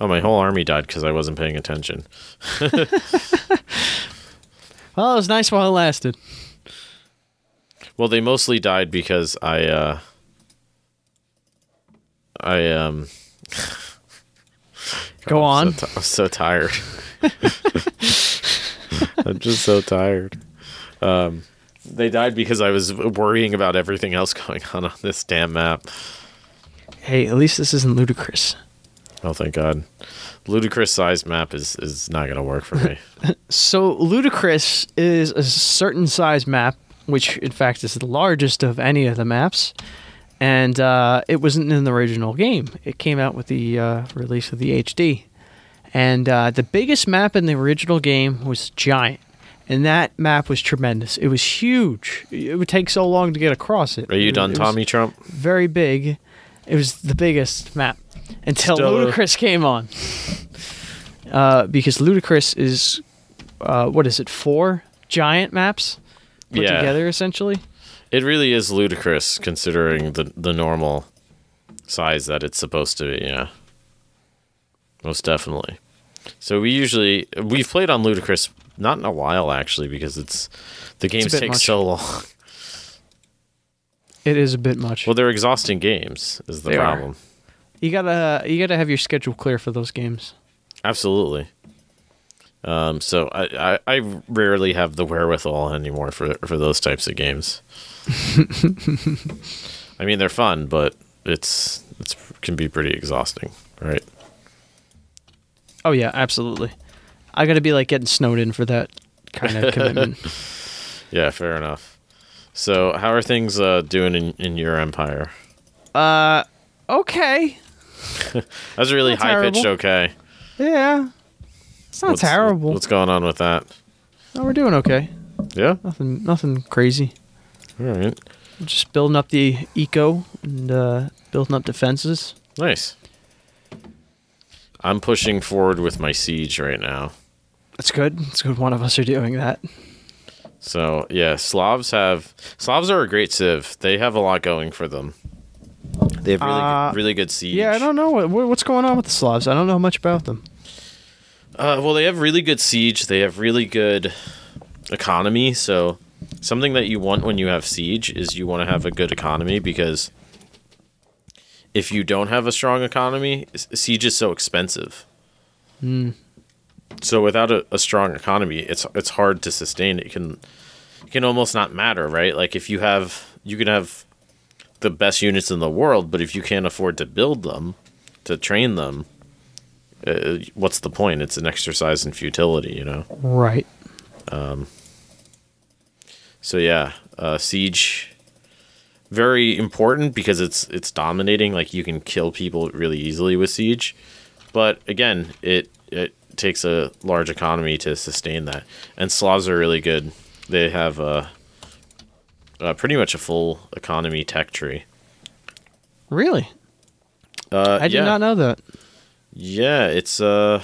Speaker 1: Oh, my whole army died because I wasn't paying attention. (laughs)
Speaker 2: Well, it was nice while it lasted.
Speaker 1: Well, they mostly died because I uh I um (laughs)
Speaker 2: Go on.
Speaker 1: I'm so, ti- I'm so tired. (laughs) I'm just so tired. Um they died because I was worrying about everything else going on on this damn map.
Speaker 2: Hey, at least this isn't ludicrous.
Speaker 1: Oh, thank God. Ludicrous size map is is not going to work for me. (laughs)
Speaker 2: So, Ludicrous is a certain size map, which in fact is the largest of any of the maps. And uh, it wasn't in the original game. It came out with the uh, release of the HD. And uh, the biggest map in the original game was Giant. And that map was tremendous. It was huge. It would take so long to get across it.
Speaker 1: Are you
Speaker 2: It-
Speaker 1: done,
Speaker 2: it
Speaker 1: Tommy Trump?
Speaker 2: Very big. It was the biggest map until
Speaker 1: Still-
Speaker 2: Ludicrous came on. Uh, because Ludicrous is, uh, what is it, four giant maps put
Speaker 1: Yeah.
Speaker 2: together essentially?
Speaker 1: It really is ludicrous considering the the normal size that it's supposed to be. Yeah, most definitely. So we usually we've played on ludicrous not in a while actually because it's the games
Speaker 2: bit
Speaker 1: take
Speaker 2: much.
Speaker 1: so long. (laughs)
Speaker 2: It is a bit much.
Speaker 1: Well, they're exhausting games is the
Speaker 2: They are.
Speaker 1: problem.
Speaker 2: you gotta you gotta have your schedule clear for those games.
Speaker 1: Absolutely. Um, so I, I, I rarely have the wherewithal anymore for for those types of games. (laughs) I mean, they're fun, but it's it's can be pretty exhausting, right?
Speaker 2: Oh yeah, absolutely. I gotta be like getting snowed in for that kind of commitment. (laughs)
Speaker 1: Yeah, fair enough. So, how are things uh, doing in, in your empire?
Speaker 2: uh, okay. (laughs)
Speaker 1: That was a really high pitched. Okay,
Speaker 2: Yeah, it's not
Speaker 1: What's-
Speaker 2: terrible.
Speaker 1: What's going on with that?
Speaker 2: no, we're doing okay.
Speaker 1: Yeah,
Speaker 2: Nothing, nothing crazy.
Speaker 1: all right,
Speaker 2: Just building up the eco and uh, building up defenses.
Speaker 1: nice. I'm pushing forward with my siege right now.
Speaker 2: That's good. It's good. One of us are doing that.
Speaker 1: So yeah, Slavs have Slavs are a great civ. They have a lot going for them. They have really
Speaker 2: Uh,
Speaker 1: good, really good siege.
Speaker 2: Yeah, I don't know what, what- what's going on with the Slavs. I don't know much about them.
Speaker 1: Uh, well, they have really good siege. They have really good economy. So something that you want when you have siege is you want to have a good economy because if you don't have a strong economy, siege is so expensive. So without a, a strong economy, it's it's hard to sustain. It can it can almost not matter, right? Like if you have you can have the best units in the world, but if you can't afford to build them, to train them, uh, what's the point? It's an exercise in futility, you know.
Speaker 2: Right.
Speaker 1: Um, So yeah, uh, siege very important because it's it's dominating. Like you can kill people really easily with siege, but again, it it takes a large economy to sustain that. And Slavs are really good. They have uh, uh, pretty much a full economy tech tree.
Speaker 2: Really?
Speaker 1: Uh,
Speaker 2: I did
Speaker 1: yeah.
Speaker 2: not know that.
Speaker 1: Yeah, it's uh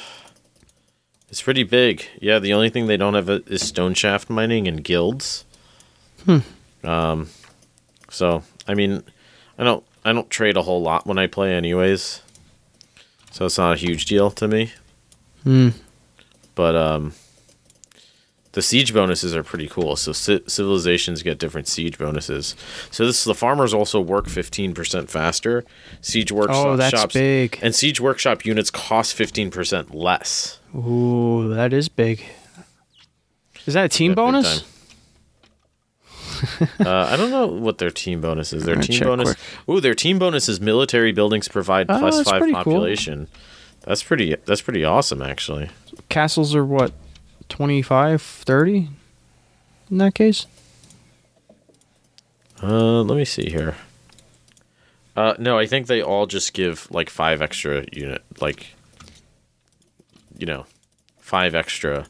Speaker 1: it's pretty big. Yeah, the only thing they don't have is stone shaft mining and guilds. Hmm. Um so, I mean, I don't I don't trade a whole lot when I play anyways. So it's not a huge deal to me.
Speaker 2: Hmm.
Speaker 1: But um the siege bonuses are pretty cool. So ci- civilizations get different siege bonuses. So this the farmers also work 15% faster. Siege workshops
Speaker 2: Oh, that's big.
Speaker 1: and siege workshop units cost 15% less.
Speaker 2: Ooh, that is big. Is that a team
Speaker 1: Yeah,
Speaker 2: bonus? (laughs)
Speaker 1: uh, I don't know what their team bonus is. Their team bonus.
Speaker 2: quick.
Speaker 1: Ooh, their team bonus is military buildings provide
Speaker 2: Oh,
Speaker 1: plus five
Speaker 2: pretty cool.
Speaker 1: That's pretty. That's pretty awesome, actually.
Speaker 2: Castles are what, 25, 30 in that case?
Speaker 1: Uh, let me see here. Uh, no, I think they all just give like five extra unit, like, you know, five extra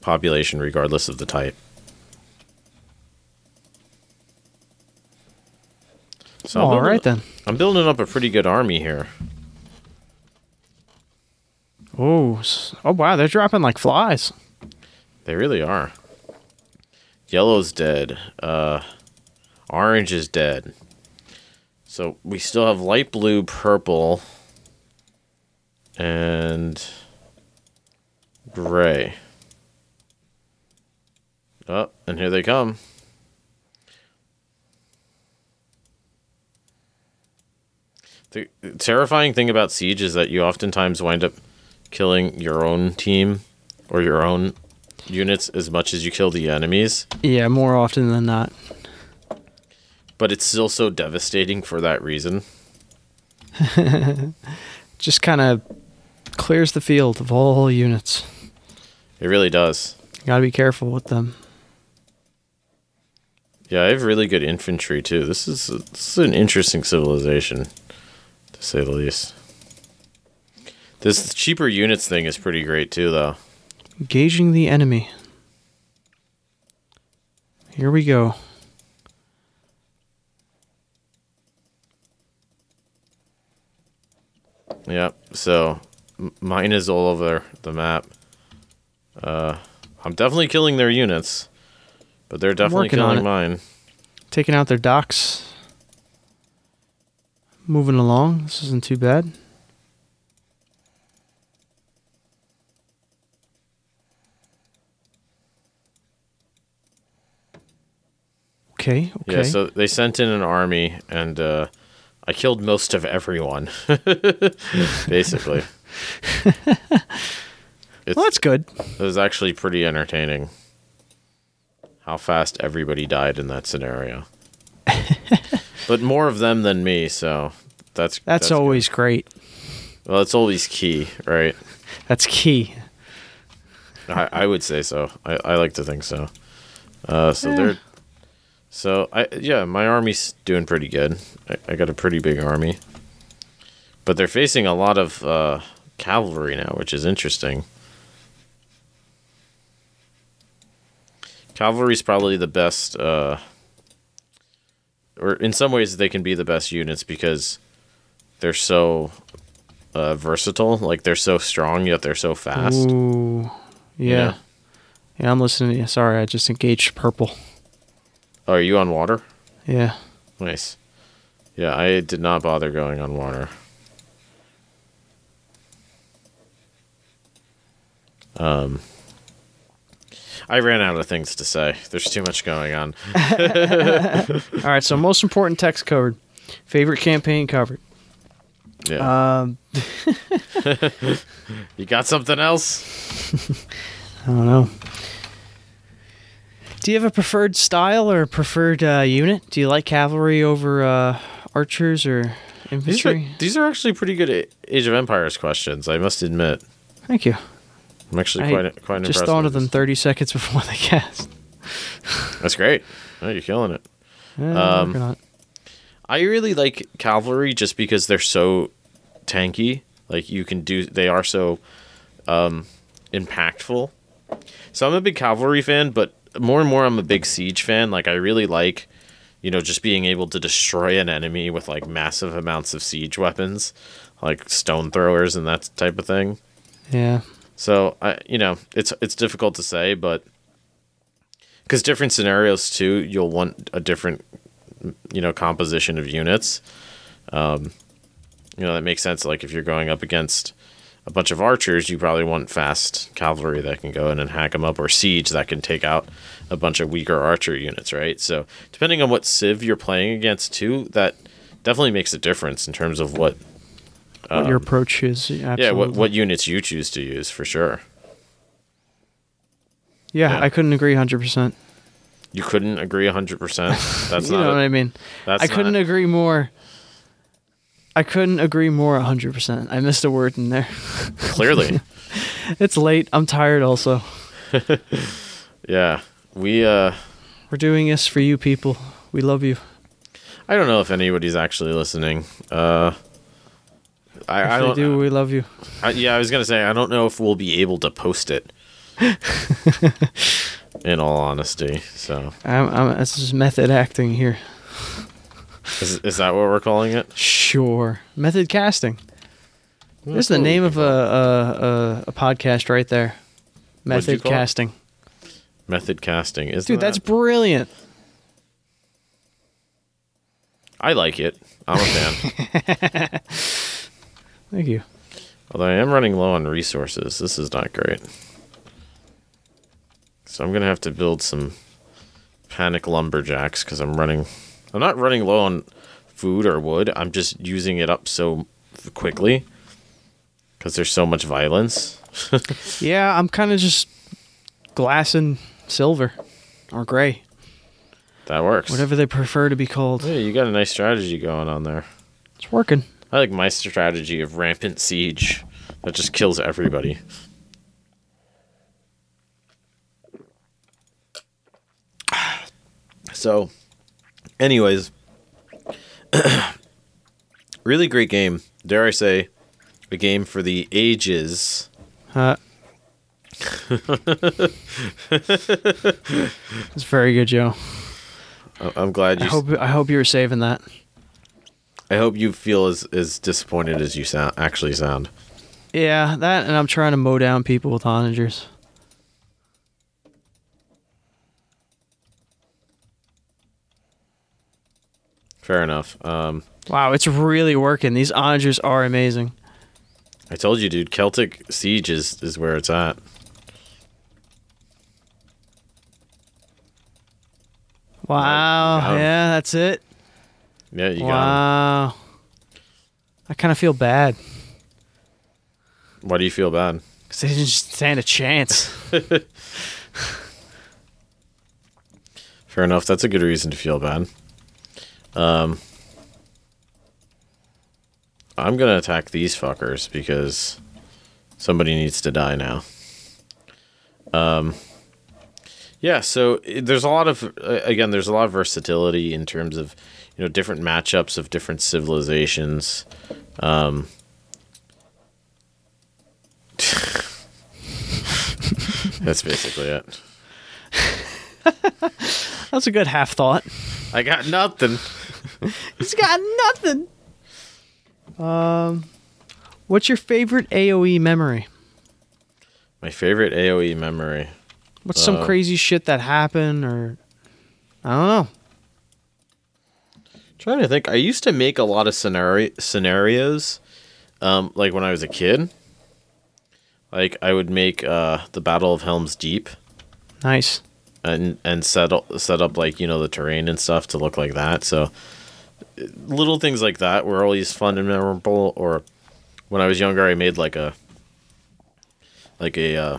Speaker 1: population regardless of the type. So
Speaker 2: All
Speaker 1: building-
Speaker 2: then.
Speaker 1: I'm building up a pretty good army here.
Speaker 2: Oh, oh wow, they're dropping like flies.
Speaker 1: They really are. Yellow's dead. Uh, orange is dead. So we still have light blue, purple, and gray. Oh, and here they come. The terrifying thing about Siege is that you oftentimes wind up killing your own team or your own units as much as you kill the enemies,
Speaker 2: Yeah, more often than not.
Speaker 1: but it's still so devastating for that reason. (laughs)
Speaker 2: Just kind of clears the field of all units.
Speaker 1: It really does.
Speaker 2: Got to be careful with them.
Speaker 1: Yeah, I have really good infantry too. This is this is an interesting civilization, to say the least. This cheaper units thing is pretty great too, though.
Speaker 2: Engaging the enemy. Here we go.
Speaker 1: Yep. So mine is all over the map. Uh, I'm definitely killing their units, but they're definitely killing mine.
Speaker 2: Taking out their docks. Moving along. This isn't too bad. Okay, okay.
Speaker 1: Yeah. So they sent in an army, and uh, I killed most of everyone, (laughs) basically. (laughs)
Speaker 2: Well, that's good.
Speaker 1: It was actually pretty entertaining how fast everybody died in that scenario. (laughs) but more of them than me, so that's
Speaker 2: That's,
Speaker 1: good.
Speaker 2: always great.
Speaker 1: well, it's always key, right?
Speaker 2: That's key.
Speaker 1: I, I would say so. I, I like to think so. Uh, so
Speaker 2: Eh.
Speaker 1: they're so I yeah, my army's doing pretty good. I, I got a pretty big army, but they're facing a lot of uh, cavalry now, which is interesting. Cavalry's probably the best, uh, or in some ways they can be the best units because they're so uh, versatile. Like they're so strong yet they're so fast.
Speaker 2: Ooh, yeah. yeah, I'm listening to you. Sorry, I just engaged purple.
Speaker 1: Oh, are you on water?
Speaker 2: Yeah,
Speaker 1: Nice. Yeah, I did not bother going on water. Um, I ran out of things to say. There's too much going on. (laughs) (laughs)
Speaker 2: all right. So most important text covered. Favorite campaign covered.
Speaker 1: Yeah.
Speaker 2: Um, (laughs)
Speaker 1: you got something else?
Speaker 2: I don't know. Do you have a preferred style or a preferred uh, unit? Do you like cavalry over uh, archers or
Speaker 1: These are,
Speaker 2: infantry?
Speaker 1: these are actually pretty good Age of Empires questions. I must admit.
Speaker 2: Thank you.
Speaker 1: I'm actually
Speaker 2: I
Speaker 1: quite quite
Speaker 2: Just
Speaker 1: impressed.
Speaker 2: thought of them
Speaker 1: this.
Speaker 2: 30 seconds (laughs) before the cast.
Speaker 1: That's great. Oh, you're killing it.
Speaker 2: Yeah,
Speaker 1: Um. I really like cavalry just because they're so tanky. Like you can do, they are so um, impactful. So I'm a big cavalry fan, but more and more I'm a big siege fan. Like I really like, you know, just being able to destroy an enemy with like massive amounts of siege weapons, like stone throwers and that type of thing.
Speaker 2: Yeah.
Speaker 1: So I, you know, it's it's difficult to say, but because different scenarios too, you'll want a different, you know, composition of units. Um, you know, that makes sense. Like if you're going up against a bunch of archers, you probably want fast cavalry that can go in and hack them up, or siege that can take out a bunch of weaker archer units, right? So depending on what civ you're playing against too, that definitely makes a difference in terms of what
Speaker 2: What your approach is. Absolutely.
Speaker 1: Um, yeah what what units you choose to use for sure.
Speaker 2: Yeah,
Speaker 1: yeah.
Speaker 2: I couldn't agree 100%.
Speaker 1: You couldn't agree 100%. (laughs) That's
Speaker 2: you
Speaker 1: not
Speaker 2: know what I mean?
Speaker 1: that's
Speaker 2: I couldn't agree more. I couldn't agree more 100%. I missed a word in there.
Speaker 1: clearly. (laughs)
Speaker 2: It's late. I'm tired also. (laughs)
Speaker 1: yeah. We uh
Speaker 2: We're doing this for you people. We love you.
Speaker 1: I don't know if anybody's actually listening. Uh I, I
Speaker 2: If they
Speaker 1: don't
Speaker 2: do, we love you.
Speaker 1: I, yeah, I was going to say I don't know if we'll be able to post it. (laughs) in all honesty. So,
Speaker 2: I'm, I'm, this is method acting here.
Speaker 1: Is is that what we're calling it?
Speaker 2: Sure. Method casting. There's the name of a, a, a, a podcast right there. Method
Speaker 1: it?
Speaker 2: casting.
Speaker 1: Method casting. Isn't
Speaker 2: Dude, that's brilliant.
Speaker 1: I like it. I'm a fan. (laughs)
Speaker 2: Thank you.
Speaker 1: Although I am running low on resources. This is not great. So I'm going to have to build some panic lumberjacks because I'm running. I'm not running low on food or wood. I'm just using it up so quickly because there's so much violence. (laughs)
Speaker 2: Yeah, I'm kind of just glass and silver or gray,
Speaker 1: That works.
Speaker 2: whatever they prefer to be called.
Speaker 1: Yeah, you got a nice strategy going on there.
Speaker 2: It's working.
Speaker 1: I like my strategy of rampant siege that just kills everybody. (sighs) So, anyways, (clears throat) really great game. Dare I say, a game for the ages.
Speaker 2: Uh, it's very good, Joe.
Speaker 1: I- I'm glad
Speaker 2: I
Speaker 1: you.
Speaker 2: hope I hope you were saving that.
Speaker 1: I hope you feel as as disappointed as you sound actually sound.
Speaker 2: Yeah, that, and I'm trying to mow down people with onagers.
Speaker 1: Fair enough. Um,
Speaker 2: Wow, it's really working. These onagers are amazing.
Speaker 1: I told you, dude. Celtic Siege is is where it's at.
Speaker 2: Wow,
Speaker 1: got
Speaker 2: yeah, that's it.
Speaker 1: Yeah, you got
Speaker 2: wow. I kind of feel bad.
Speaker 1: Why do you feel bad?
Speaker 2: because they didn't stand a chance. (laughs) (laughs)
Speaker 1: Fair enough. That's a good reason to feel bad. Um, I'm gonna attack these fuckers because somebody needs to die now. Um, yeah. So there's a lot of again, there's a lot of versatility in terms of you know different matchups of different civilizations. Um, (laughs) that's basically it. (laughs)
Speaker 2: That's a good half thought.
Speaker 1: I got nothing. (laughs)
Speaker 2: He's got nothing. Um, What's your favorite AOE memory?
Speaker 1: My favorite AOE memory.
Speaker 2: What's some
Speaker 1: Uh,
Speaker 2: crazy shit that happened, or I don't know.
Speaker 1: Trying to think. I used to make a lot of scenario scenarios, um, like when I was a kid. Like I would make uh, the Battle of Helm's Deep
Speaker 2: Nice.
Speaker 1: and and set up, set up like you know the terrain and stuff to look like that. So little things like that were always fun and memorable. Or when I was younger, I made like a like a uh,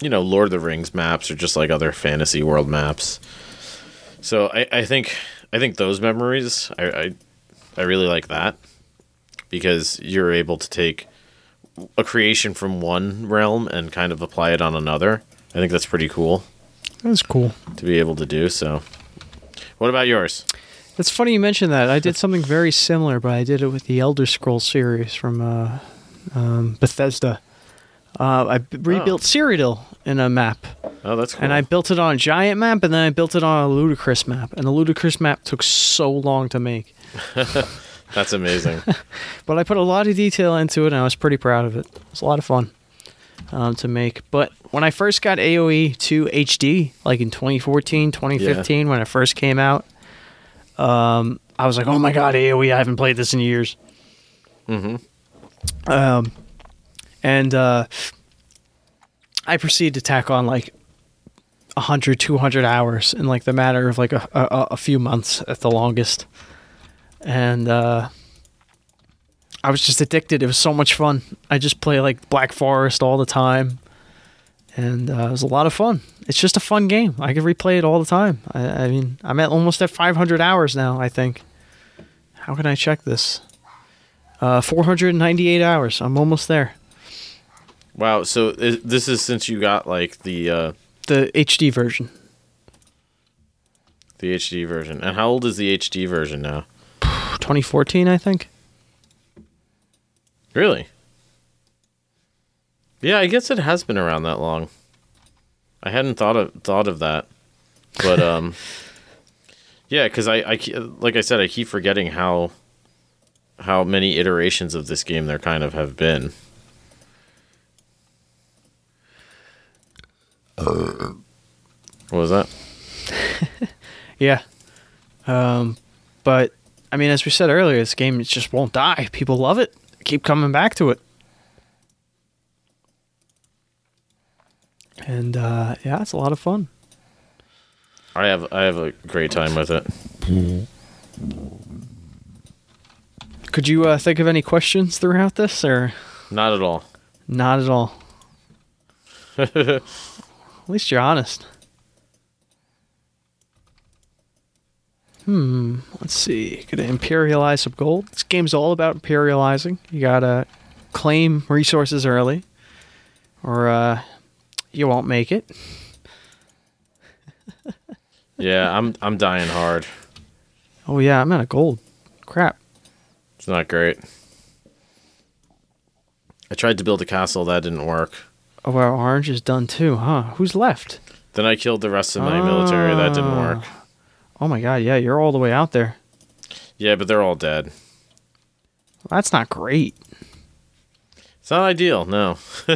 Speaker 1: you know Lord of the Rings maps or just like other fantasy world maps. So I, I think I think those memories I, I I really like that because you're able to take a creation from one realm and kind of apply it on another. I think that's pretty cool
Speaker 2: That's cool.
Speaker 1: to be able to do. So, what about yours?
Speaker 2: It's funny you mentioned that. I did something very similar, but I did it with the Elder Scrolls series from uh, um, Bethesda. Uh, I b- rebuilt Cyrodiil in a map,
Speaker 1: Oh, that's cool.
Speaker 2: and I built it on a giant map, and then I built it on a ludicrous map. And the ludicrous map took so long to make, (laughs)
Speaker 1: that's amazing. (laughs)
Speaker 2: but I put a lot of detail into it, and I was pretty proud of it. It was a lot of fun um, to make. But when I first got AoE 2 HD, like in 2014, 2015, when it first came out, um, I was like, "Oh my god, AOE! I haven't played this in years."
Speaker 1: mm-hmm.
Speaker 2: Um, and uh, I proceeded to tack on like 100, 200 hours in like the matter of like a, a, a few months at the longest. And uh, I was just addicted. It was so much fun. I just play like Black Forest all the time. And uh, it was a lot of fun. It's just a fun game. I can replay it all the time. I, I mean, I'm at almost at 500 hours now, I think. How can I check this? Uh, 498 hours. I'm almost there.
Speaker 1: Wow. So i this is since you got like the uh,
Speaker 2: The HD version.
Speaker 1: the HD version. And how old is the HD version now? (sighs)
Speaker 2: 2014, I think.
Speaker 1: Really? Yeah, I guess it has been around that long. I hadn't thought of thought of that, but um, (laughs) yeah, because I, I like I said, I keep forgetting how how many iterations of this game there kind of have been. What was that? (laughs)
Speaker 2: Yeah. Um, but I mean, as we said earlier, this game just won't die. People love it. Keep coming back to it. And uh, yeah, it's a lot of fun.
Speaker 1: I have I have a great time with it.
Speaker 2: Could you uh, think of any questions throughout this, or
Speaker 1: Not at all.
Speaker 2: not at all? (laughs) at least you're honest. Hmm. Let's see. Gonna imperialize some gold. This game's all about imperializing. You gotta claim resources early, or uh, you won't make it. (laughs)
Speaker 1: Yeah, I'm I'm dying hard.
Speaker 2: Oh yeah, I'm out of gold. Crap.
Speaker 1: It's not great. I tried to build a castle that didn't work.
Speaker 2: Oh, well, orange is done too, huh? Who's left?
Speaker 1: Then I killed the rest of my military. That didn't ah. work.
Speaker 2: Oh my god, yeah, you're all the way out there.
Speaker 1: Yeah, but they're all dead.
Speaker 2: That's not great.
Speaker 1: It's not ideal. No. (laughs)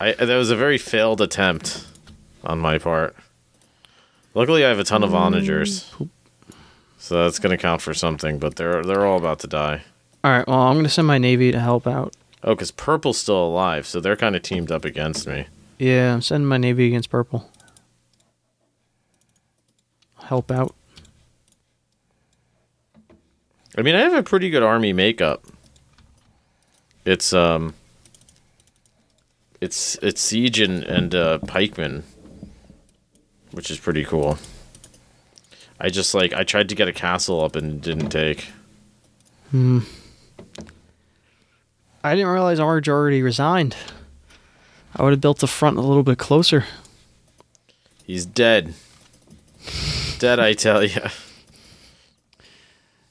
Speaker 1: I that was a very failed attempt on my part. Luckily, I have a ton of onagers, so that's going to count for something. But they're they're all about to die.
Speaker 2: All right, well, I'm gonna send my navy to help out.
Speaker 1: Oh, because purple's still alive, so they're kind of teamed up against me.
Speaker 2: Yeah, I'm sending my navy against purple. Help out.
Speaker 1: I mean, I have a pretty good army makeup. It's um, it's it's siege and and uh, pikemen, which is pretty cool. I just like I tried to get a castle up and it didn't take.
Speaker 2: Hmm. I didn't realize Orange already resigned. I would have built the front a little bit closer.
Speaker 1: He's dead. dead, I tell you.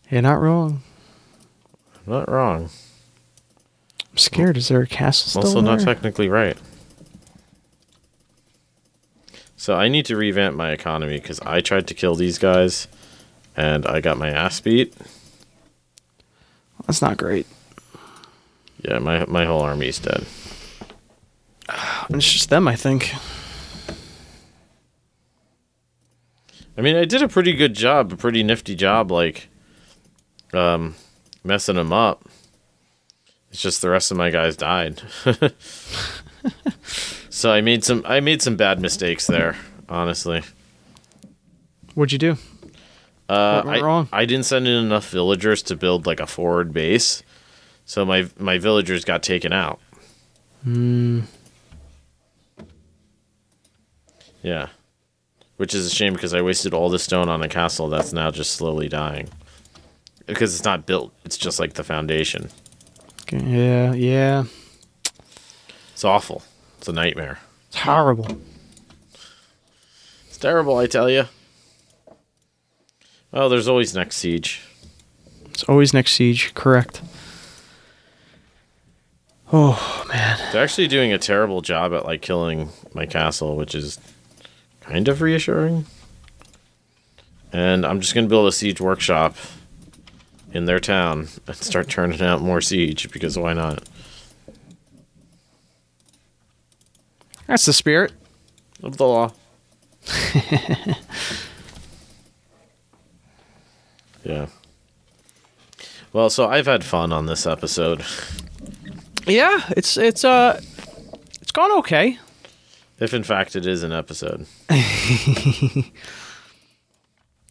Speaker 2: You're not wrong.
Speaker 1: Not wrong.
Speaker 2: I'm scared. Is there a castle still
Speaker 1: also, not
Speaker 2: there?
Speaker 1: technically right. So I need to revamp my economy because I tried to kill these guys, and I got my ass beat.
Speaker 2: That's not great.
Speaker 1: Yeah, my my whole army's dead. (sighs)
Speaker 2: It's just them, I think.
Speaker 1: I mean, I did a pretty good job, a pretty nifty job, like, um, messing them up. It's just the rest of my guys died. (laughs) so I made some, I made some bad mistakes there, honestly.
Speaker 2: What'd you do?
Speaker 1: Uh,
Speaker 2: What went
Speaker 1: I,
Speaker 2: wrong?
Speaker 1: I didn't send in enough villagers to build like a forward base, so my my villagers got taken out.
Speaker 2: Hmm.
Speaker 1: Yeah, which is a shame because I wasted all the stone on a castle that's now just slowly dying because it's not built. It's just like the foundation.
Speaker 2: Yeah, yeah.
Speaker 1: It's awful. It's a nightmare.
Speaker 2: It's horrible.
Speaker 1: It's terrible, I tell you. Oh, there's always next siege.
Speaker 2: It's always next siege, correct. Oh man.
Speaker 1: They're actually doing a terrible job at like killing my castle, which is kind of reassuring. And I'm just gonna build a siege workshop in their town and start turning out more siege because why not?
Speaker 2: That's the spirit.
Speaker 1: Of the law. (laughs) yeah. Well, so I've had fun on this episode.
Speaker 2: Yeah, it's it's uh it's gone okay.
Speaker 1: If in fact it is an episode. (laughs)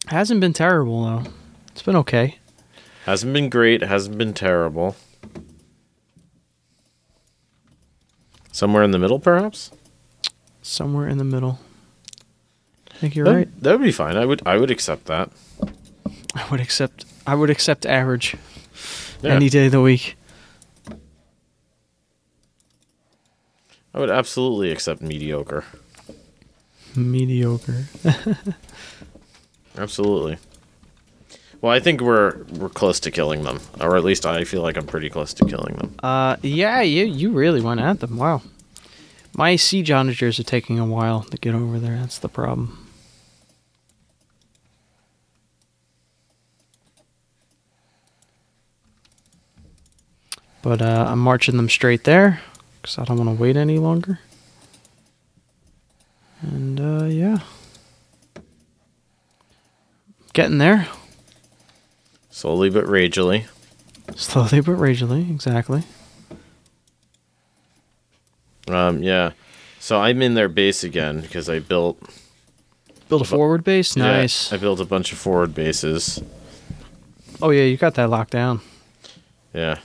Speaker 2: Hasn't been terrible though. It's been okay.
Speaker 1: Hasn't been great, hasn't been terrible. Somewhere in the middle, perhaps?
Speaker 2: Somewhere in the middle. I think you're
Speaker 1: That-
Speaker 2: right.
Speaker 1: That would be fine. I would I would accept that.
Speaker 2: I would accept I would accept average
Speaker 1: Yeah.
Speaker 2: any day of the week.
Speaker 1: I would absolutely accept mediocre.
Speaker 2: Mediocre. (laughs)
Speaker 1: Absolutely. Well, I think we're we're close to killing them, or at least I feel like I'm pretty close to killing them.
Speaker 2: Uh yeah, you you really went at them. Wow. My siege onagers are taking a while to get over there. That's the problem. But uh, I'm marching them straight there because I don't want to wait any longer. And uh, yeah, getting there
Speaker 1: Slowly but ragely.
Speaker 2: slowly but ragely. Exactly.
Speaker 1: Um, yeah. So I'm in their base again because I built
Speaker 2: Build a forward base.
Speaker 1: yeah,
Speaker 2: Nice.
Speaker 1: I built a bunch of forward bases.
Speaker 2: Oh yeah, you got that locked down.
Speaker 1: Yeah.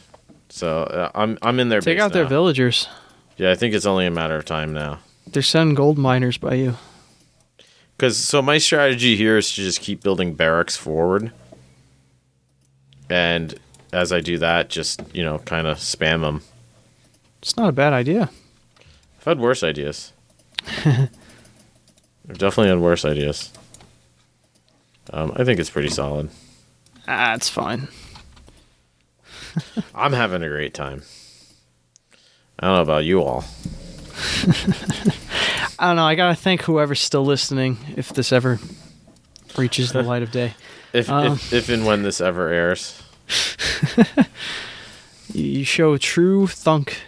Speaker 1: So uh, I'm I'm in their
Speaker 2: Take out their villagers.
Speaker 1: Yeah, I think it's only a matter of time now.
Speaker 2: They're sending gold miners by you.
Speaker 1: Because so my strategy here is to just keep building barracks forward, and as I do that, just you know, kind of spam them.
Speaker 2: It's not a bad idea.
Speaker 1: I've had worse ideas. (laughs) I've definitely had worse ideas. Um, I think it's pretty solid.
Speaker 2: Ah, it's fine. (laughs)
Speaker 1: I'm having a great time. I don't know about you all. (laughs)
Speaker 2: I don't know. I gotta thank whoever's still listening if this ever reaches the light of day.
Speaker 1: If
Speaker 2: Um.
Speaker 1: if, if and when this ever airs, (laughs)
Speaker 2: You, show true thunk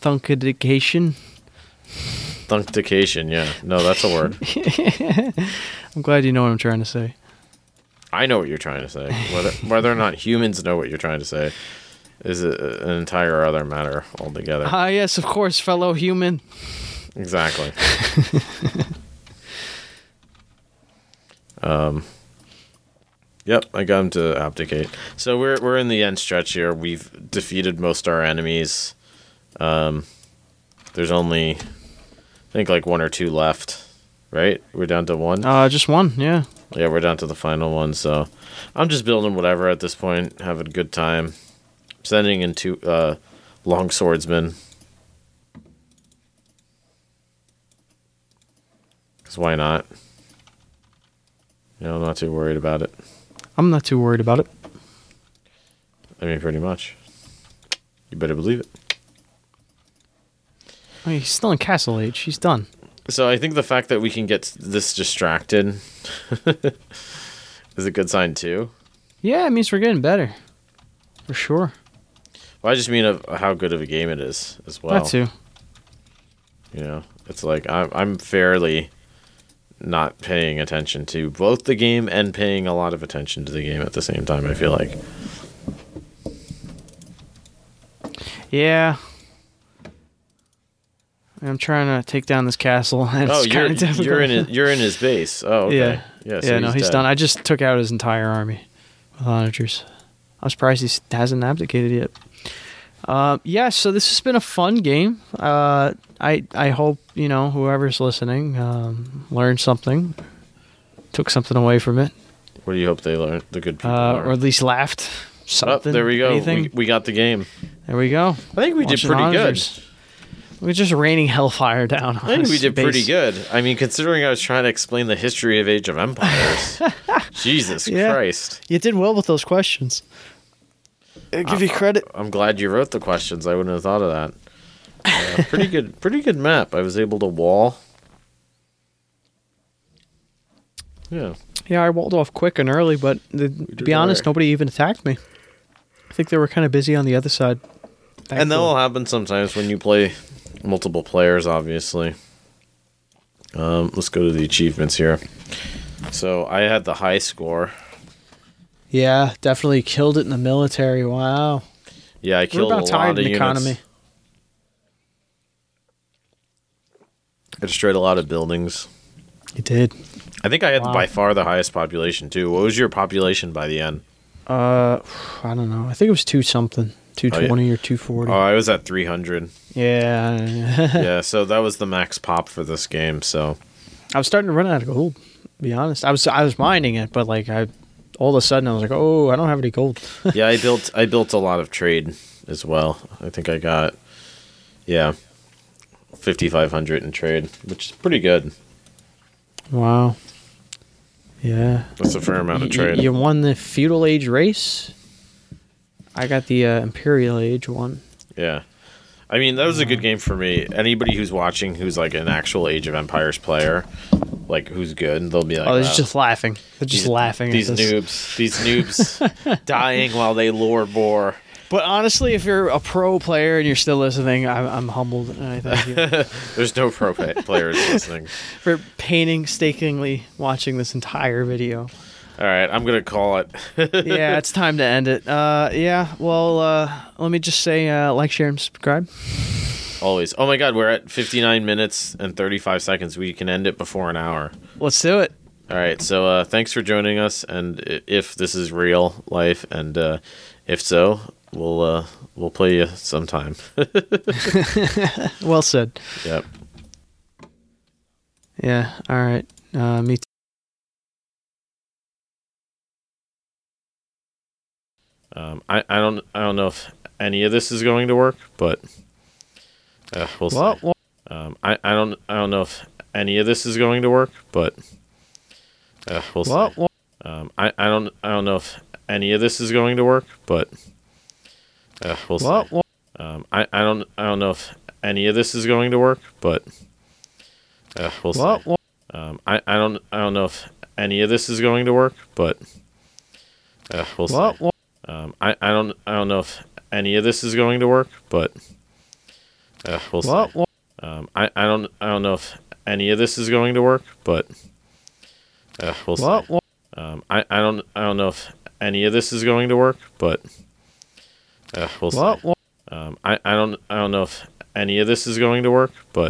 Speaker 2: thunkadication.
Speaker 1: thunkdication. Yeah, no, that's a word. (laughs)
Speaker 2: I'm glad you know what I'm trying to say.
Speaker 1: I know what you're trying to say. Whether whether or not humans know what you're trying to say is a, an entire other matter altogether.
Speaker 2: Ah, yes, of course, fellow human.
Speaker 1: Exactly. (laughs) um. Yep, I got him to abdicate. So we're we're in the end stretch here. We've defeated most our enemies. Um, there's only, I think, like one or two left. Right? We're down to one.
Speaker 2: Uh, just one, yeah.
Speaker 1: Yeah, we're down to the final one. So I'm just building whatever at this point, having a good time. Sending in two uh, long swordsmen. Because why not? You know, I'm not too worried about it.
Speaker 2: I'm not too worried about it.
Speaker 1: I mean, pretty much. You better believe it.
Speaker 2: I mean, he's still in Castle Age. He's done.
Speaker 1: So I think the fact that we can get this distracted (laughs) is a good sign too.
Speaker 2: Yeah, it means we're getting better. For sure.
Speaker 1: Well, I just mean of how good of a game it is as well.
Speaker 2: that too.
Speaker 1: You know, it's like I'm I'm fairly not paying attention to both the game and paying a lot of attention to the game at the same time. I feel like.
Speaker 2: Yeah. I'm trying to take down this castle. (laughs) And
Speaker 1: Oh, you're you're in his, you're in his base. Oh, okay.
Speaker 2: Yeah.
Speaker 1: Yeah. so
Speaker 2: yeah, no, he's done. I just took out his entire army with onagers. I'm surprised he hasn't abdicated yet. Uh, yeah, so this has been a fun game. Uh, I I hope you know whoever's listening um, learned something, took something away from it,
Speaker 1: What do you hope they learn? The good people.
Speaker 2: uh,
Speaker 1: learn?
Speaker 2: or at least laughed.
Speaker 1: Oh,
Speaker 2: Something.
Speaker 1: there we go.
Speaker 2: Anything.
Speaker 1: We, we got the game.
Speaker 2: there we go.
Speaker 1: I think we did
Speaker 2: Watching
Speaker 1: pretty good.
Speaker 2: We're just raining hellfire down.
Speaker 1: I think we did pretty good. I mean, considering I was trying to explain the history of Age of Empires. (laughs) Jesus
Speaker 2: Yeah.
Speaker 1: Christ.
Speaker 2: You did well with those questions. I give you credit.
Speaker 1: I'm glad you wrote the questions. I wouldn't have thought of that. Uh, pretty good, pretty good map. I was able to wall. Yeah,
Speaker 2: Yeah, I walled off quick and early, but the, to be honest, nobody even attacked me. I think they were kind of busy on the other side.
Speaker 1: and that will happen sometimes when you play multiple players. Obviously. Um, let's go to the achievements here. So I had the high score.
Speaker 2: Yeah, definitely killed it in the military. Wow.
Speaker 1: Yeah, I
Speaker 2: We're
Speaker 1: killed a
Speaker 2: about
Speaker 1: lot of
Speaker 2: in
Speaker 1: units.
Speaker 2: economy.
Speaker 1: I destroyed a lot of buildings.
Speaker 2: You did.
Speaker 1: I think I had
Speaker 2: Wow.
Speaker 1: by far the highest population too. What was your population by the end?
Speaker 2: Uh, I don't know. I think it was two something, two twenty or two forty.
Speaker 1: Oh, I was at 300.
Speaker 2: yeah,
Speaker 1: yeah, (laughs) so that was the max pop for this game. So
Speaker 2: I was starting to run out of gold. To be honest, I was I was mining it, but like I, all of a sudden I was like, oh, I don't have any gold. (laughs)
Speaker 1: yeah, I built I built a lot of trade as well. I think I got yeah, 5500 in trade, which is pretty good.
Speaker 2: wow. Yeah.
Speaker 1: That's a fair amount of trade.
Speaker 2: You won the feudal age race. I got the uh, imperial age one.
Speaker 1: Yeah. I mean, that was a good game for me. Anybody who's watching who's like an actual Age of Empires player, like who's good, they'll be like,
Speaker 2: oh, they're
Speaker 1: "Wow,
Speaker 2: just laughing. They're just
Speaker 1: these-
Speaker 2: laughing.
Speaker 1: These noobs, these noobs (laughs) dying while they lure boar.
Speaker 2: But honestly, if you're a pro player and you're still listening, I'm, I'm humbled. And I thank you (laughs)
Speaker 1: There's no pro players listening. (laughs)
Speaker 2: for painstakingly watching this entire video.
Speaker 1: All right, I'm gonna call it.
Speaker 2: yeah, it's time to end it. Uh, yeah, well, uh, let me just say, uh, like, share, and subscribe.
Speaker 1: Always. Oh my God, we're at 59 minutes and 35 seconds. We can end it before an hour.
Speaker 2: Let's do it.
Speaker 1: All right. So uh, thanks for joining us. And if this is real life, and uh, if so, we'll uh, we'll play you sometime. (laughs) (laughs)
Speaker 2: Well said.
Speaker 1: yep.
Speaker 2: Yeah. All right. Uh, me too.
Speaker 1: Um, I, I don't I don't know if any of this is going to work, but uh, we'll see.
Speaker 2: Well, well,
Speaker 1: Um, I, I don't I don't know if any of this is going to work, but uh, we'll
Speaker 2: well,
Speaker 1: see. Um, I, I don't I don't know if any of this is going to work, but uh, we'll see. Um, I, I don't I don't know if any of this is going to work, but uh, we'll see. Um, I, I don't I don't know if any of this is going to work, but uh, we'll see. Um, I, I don't I don't know if any of this is going to work, but uh, we'll see.
Speaker 2: well, well,
Speaker 1: Um, I, I don't I don't know if any of this is going to work, but uh, we'll see.
Speaker 2: well, well,
Speaker 1: Um, I, I don't I don't know if any of this is going to work, but uh, we'll see.
Speaker 2: well, well,
Speaker 1: Um, I, I don't I don't know if any of this is going to work, but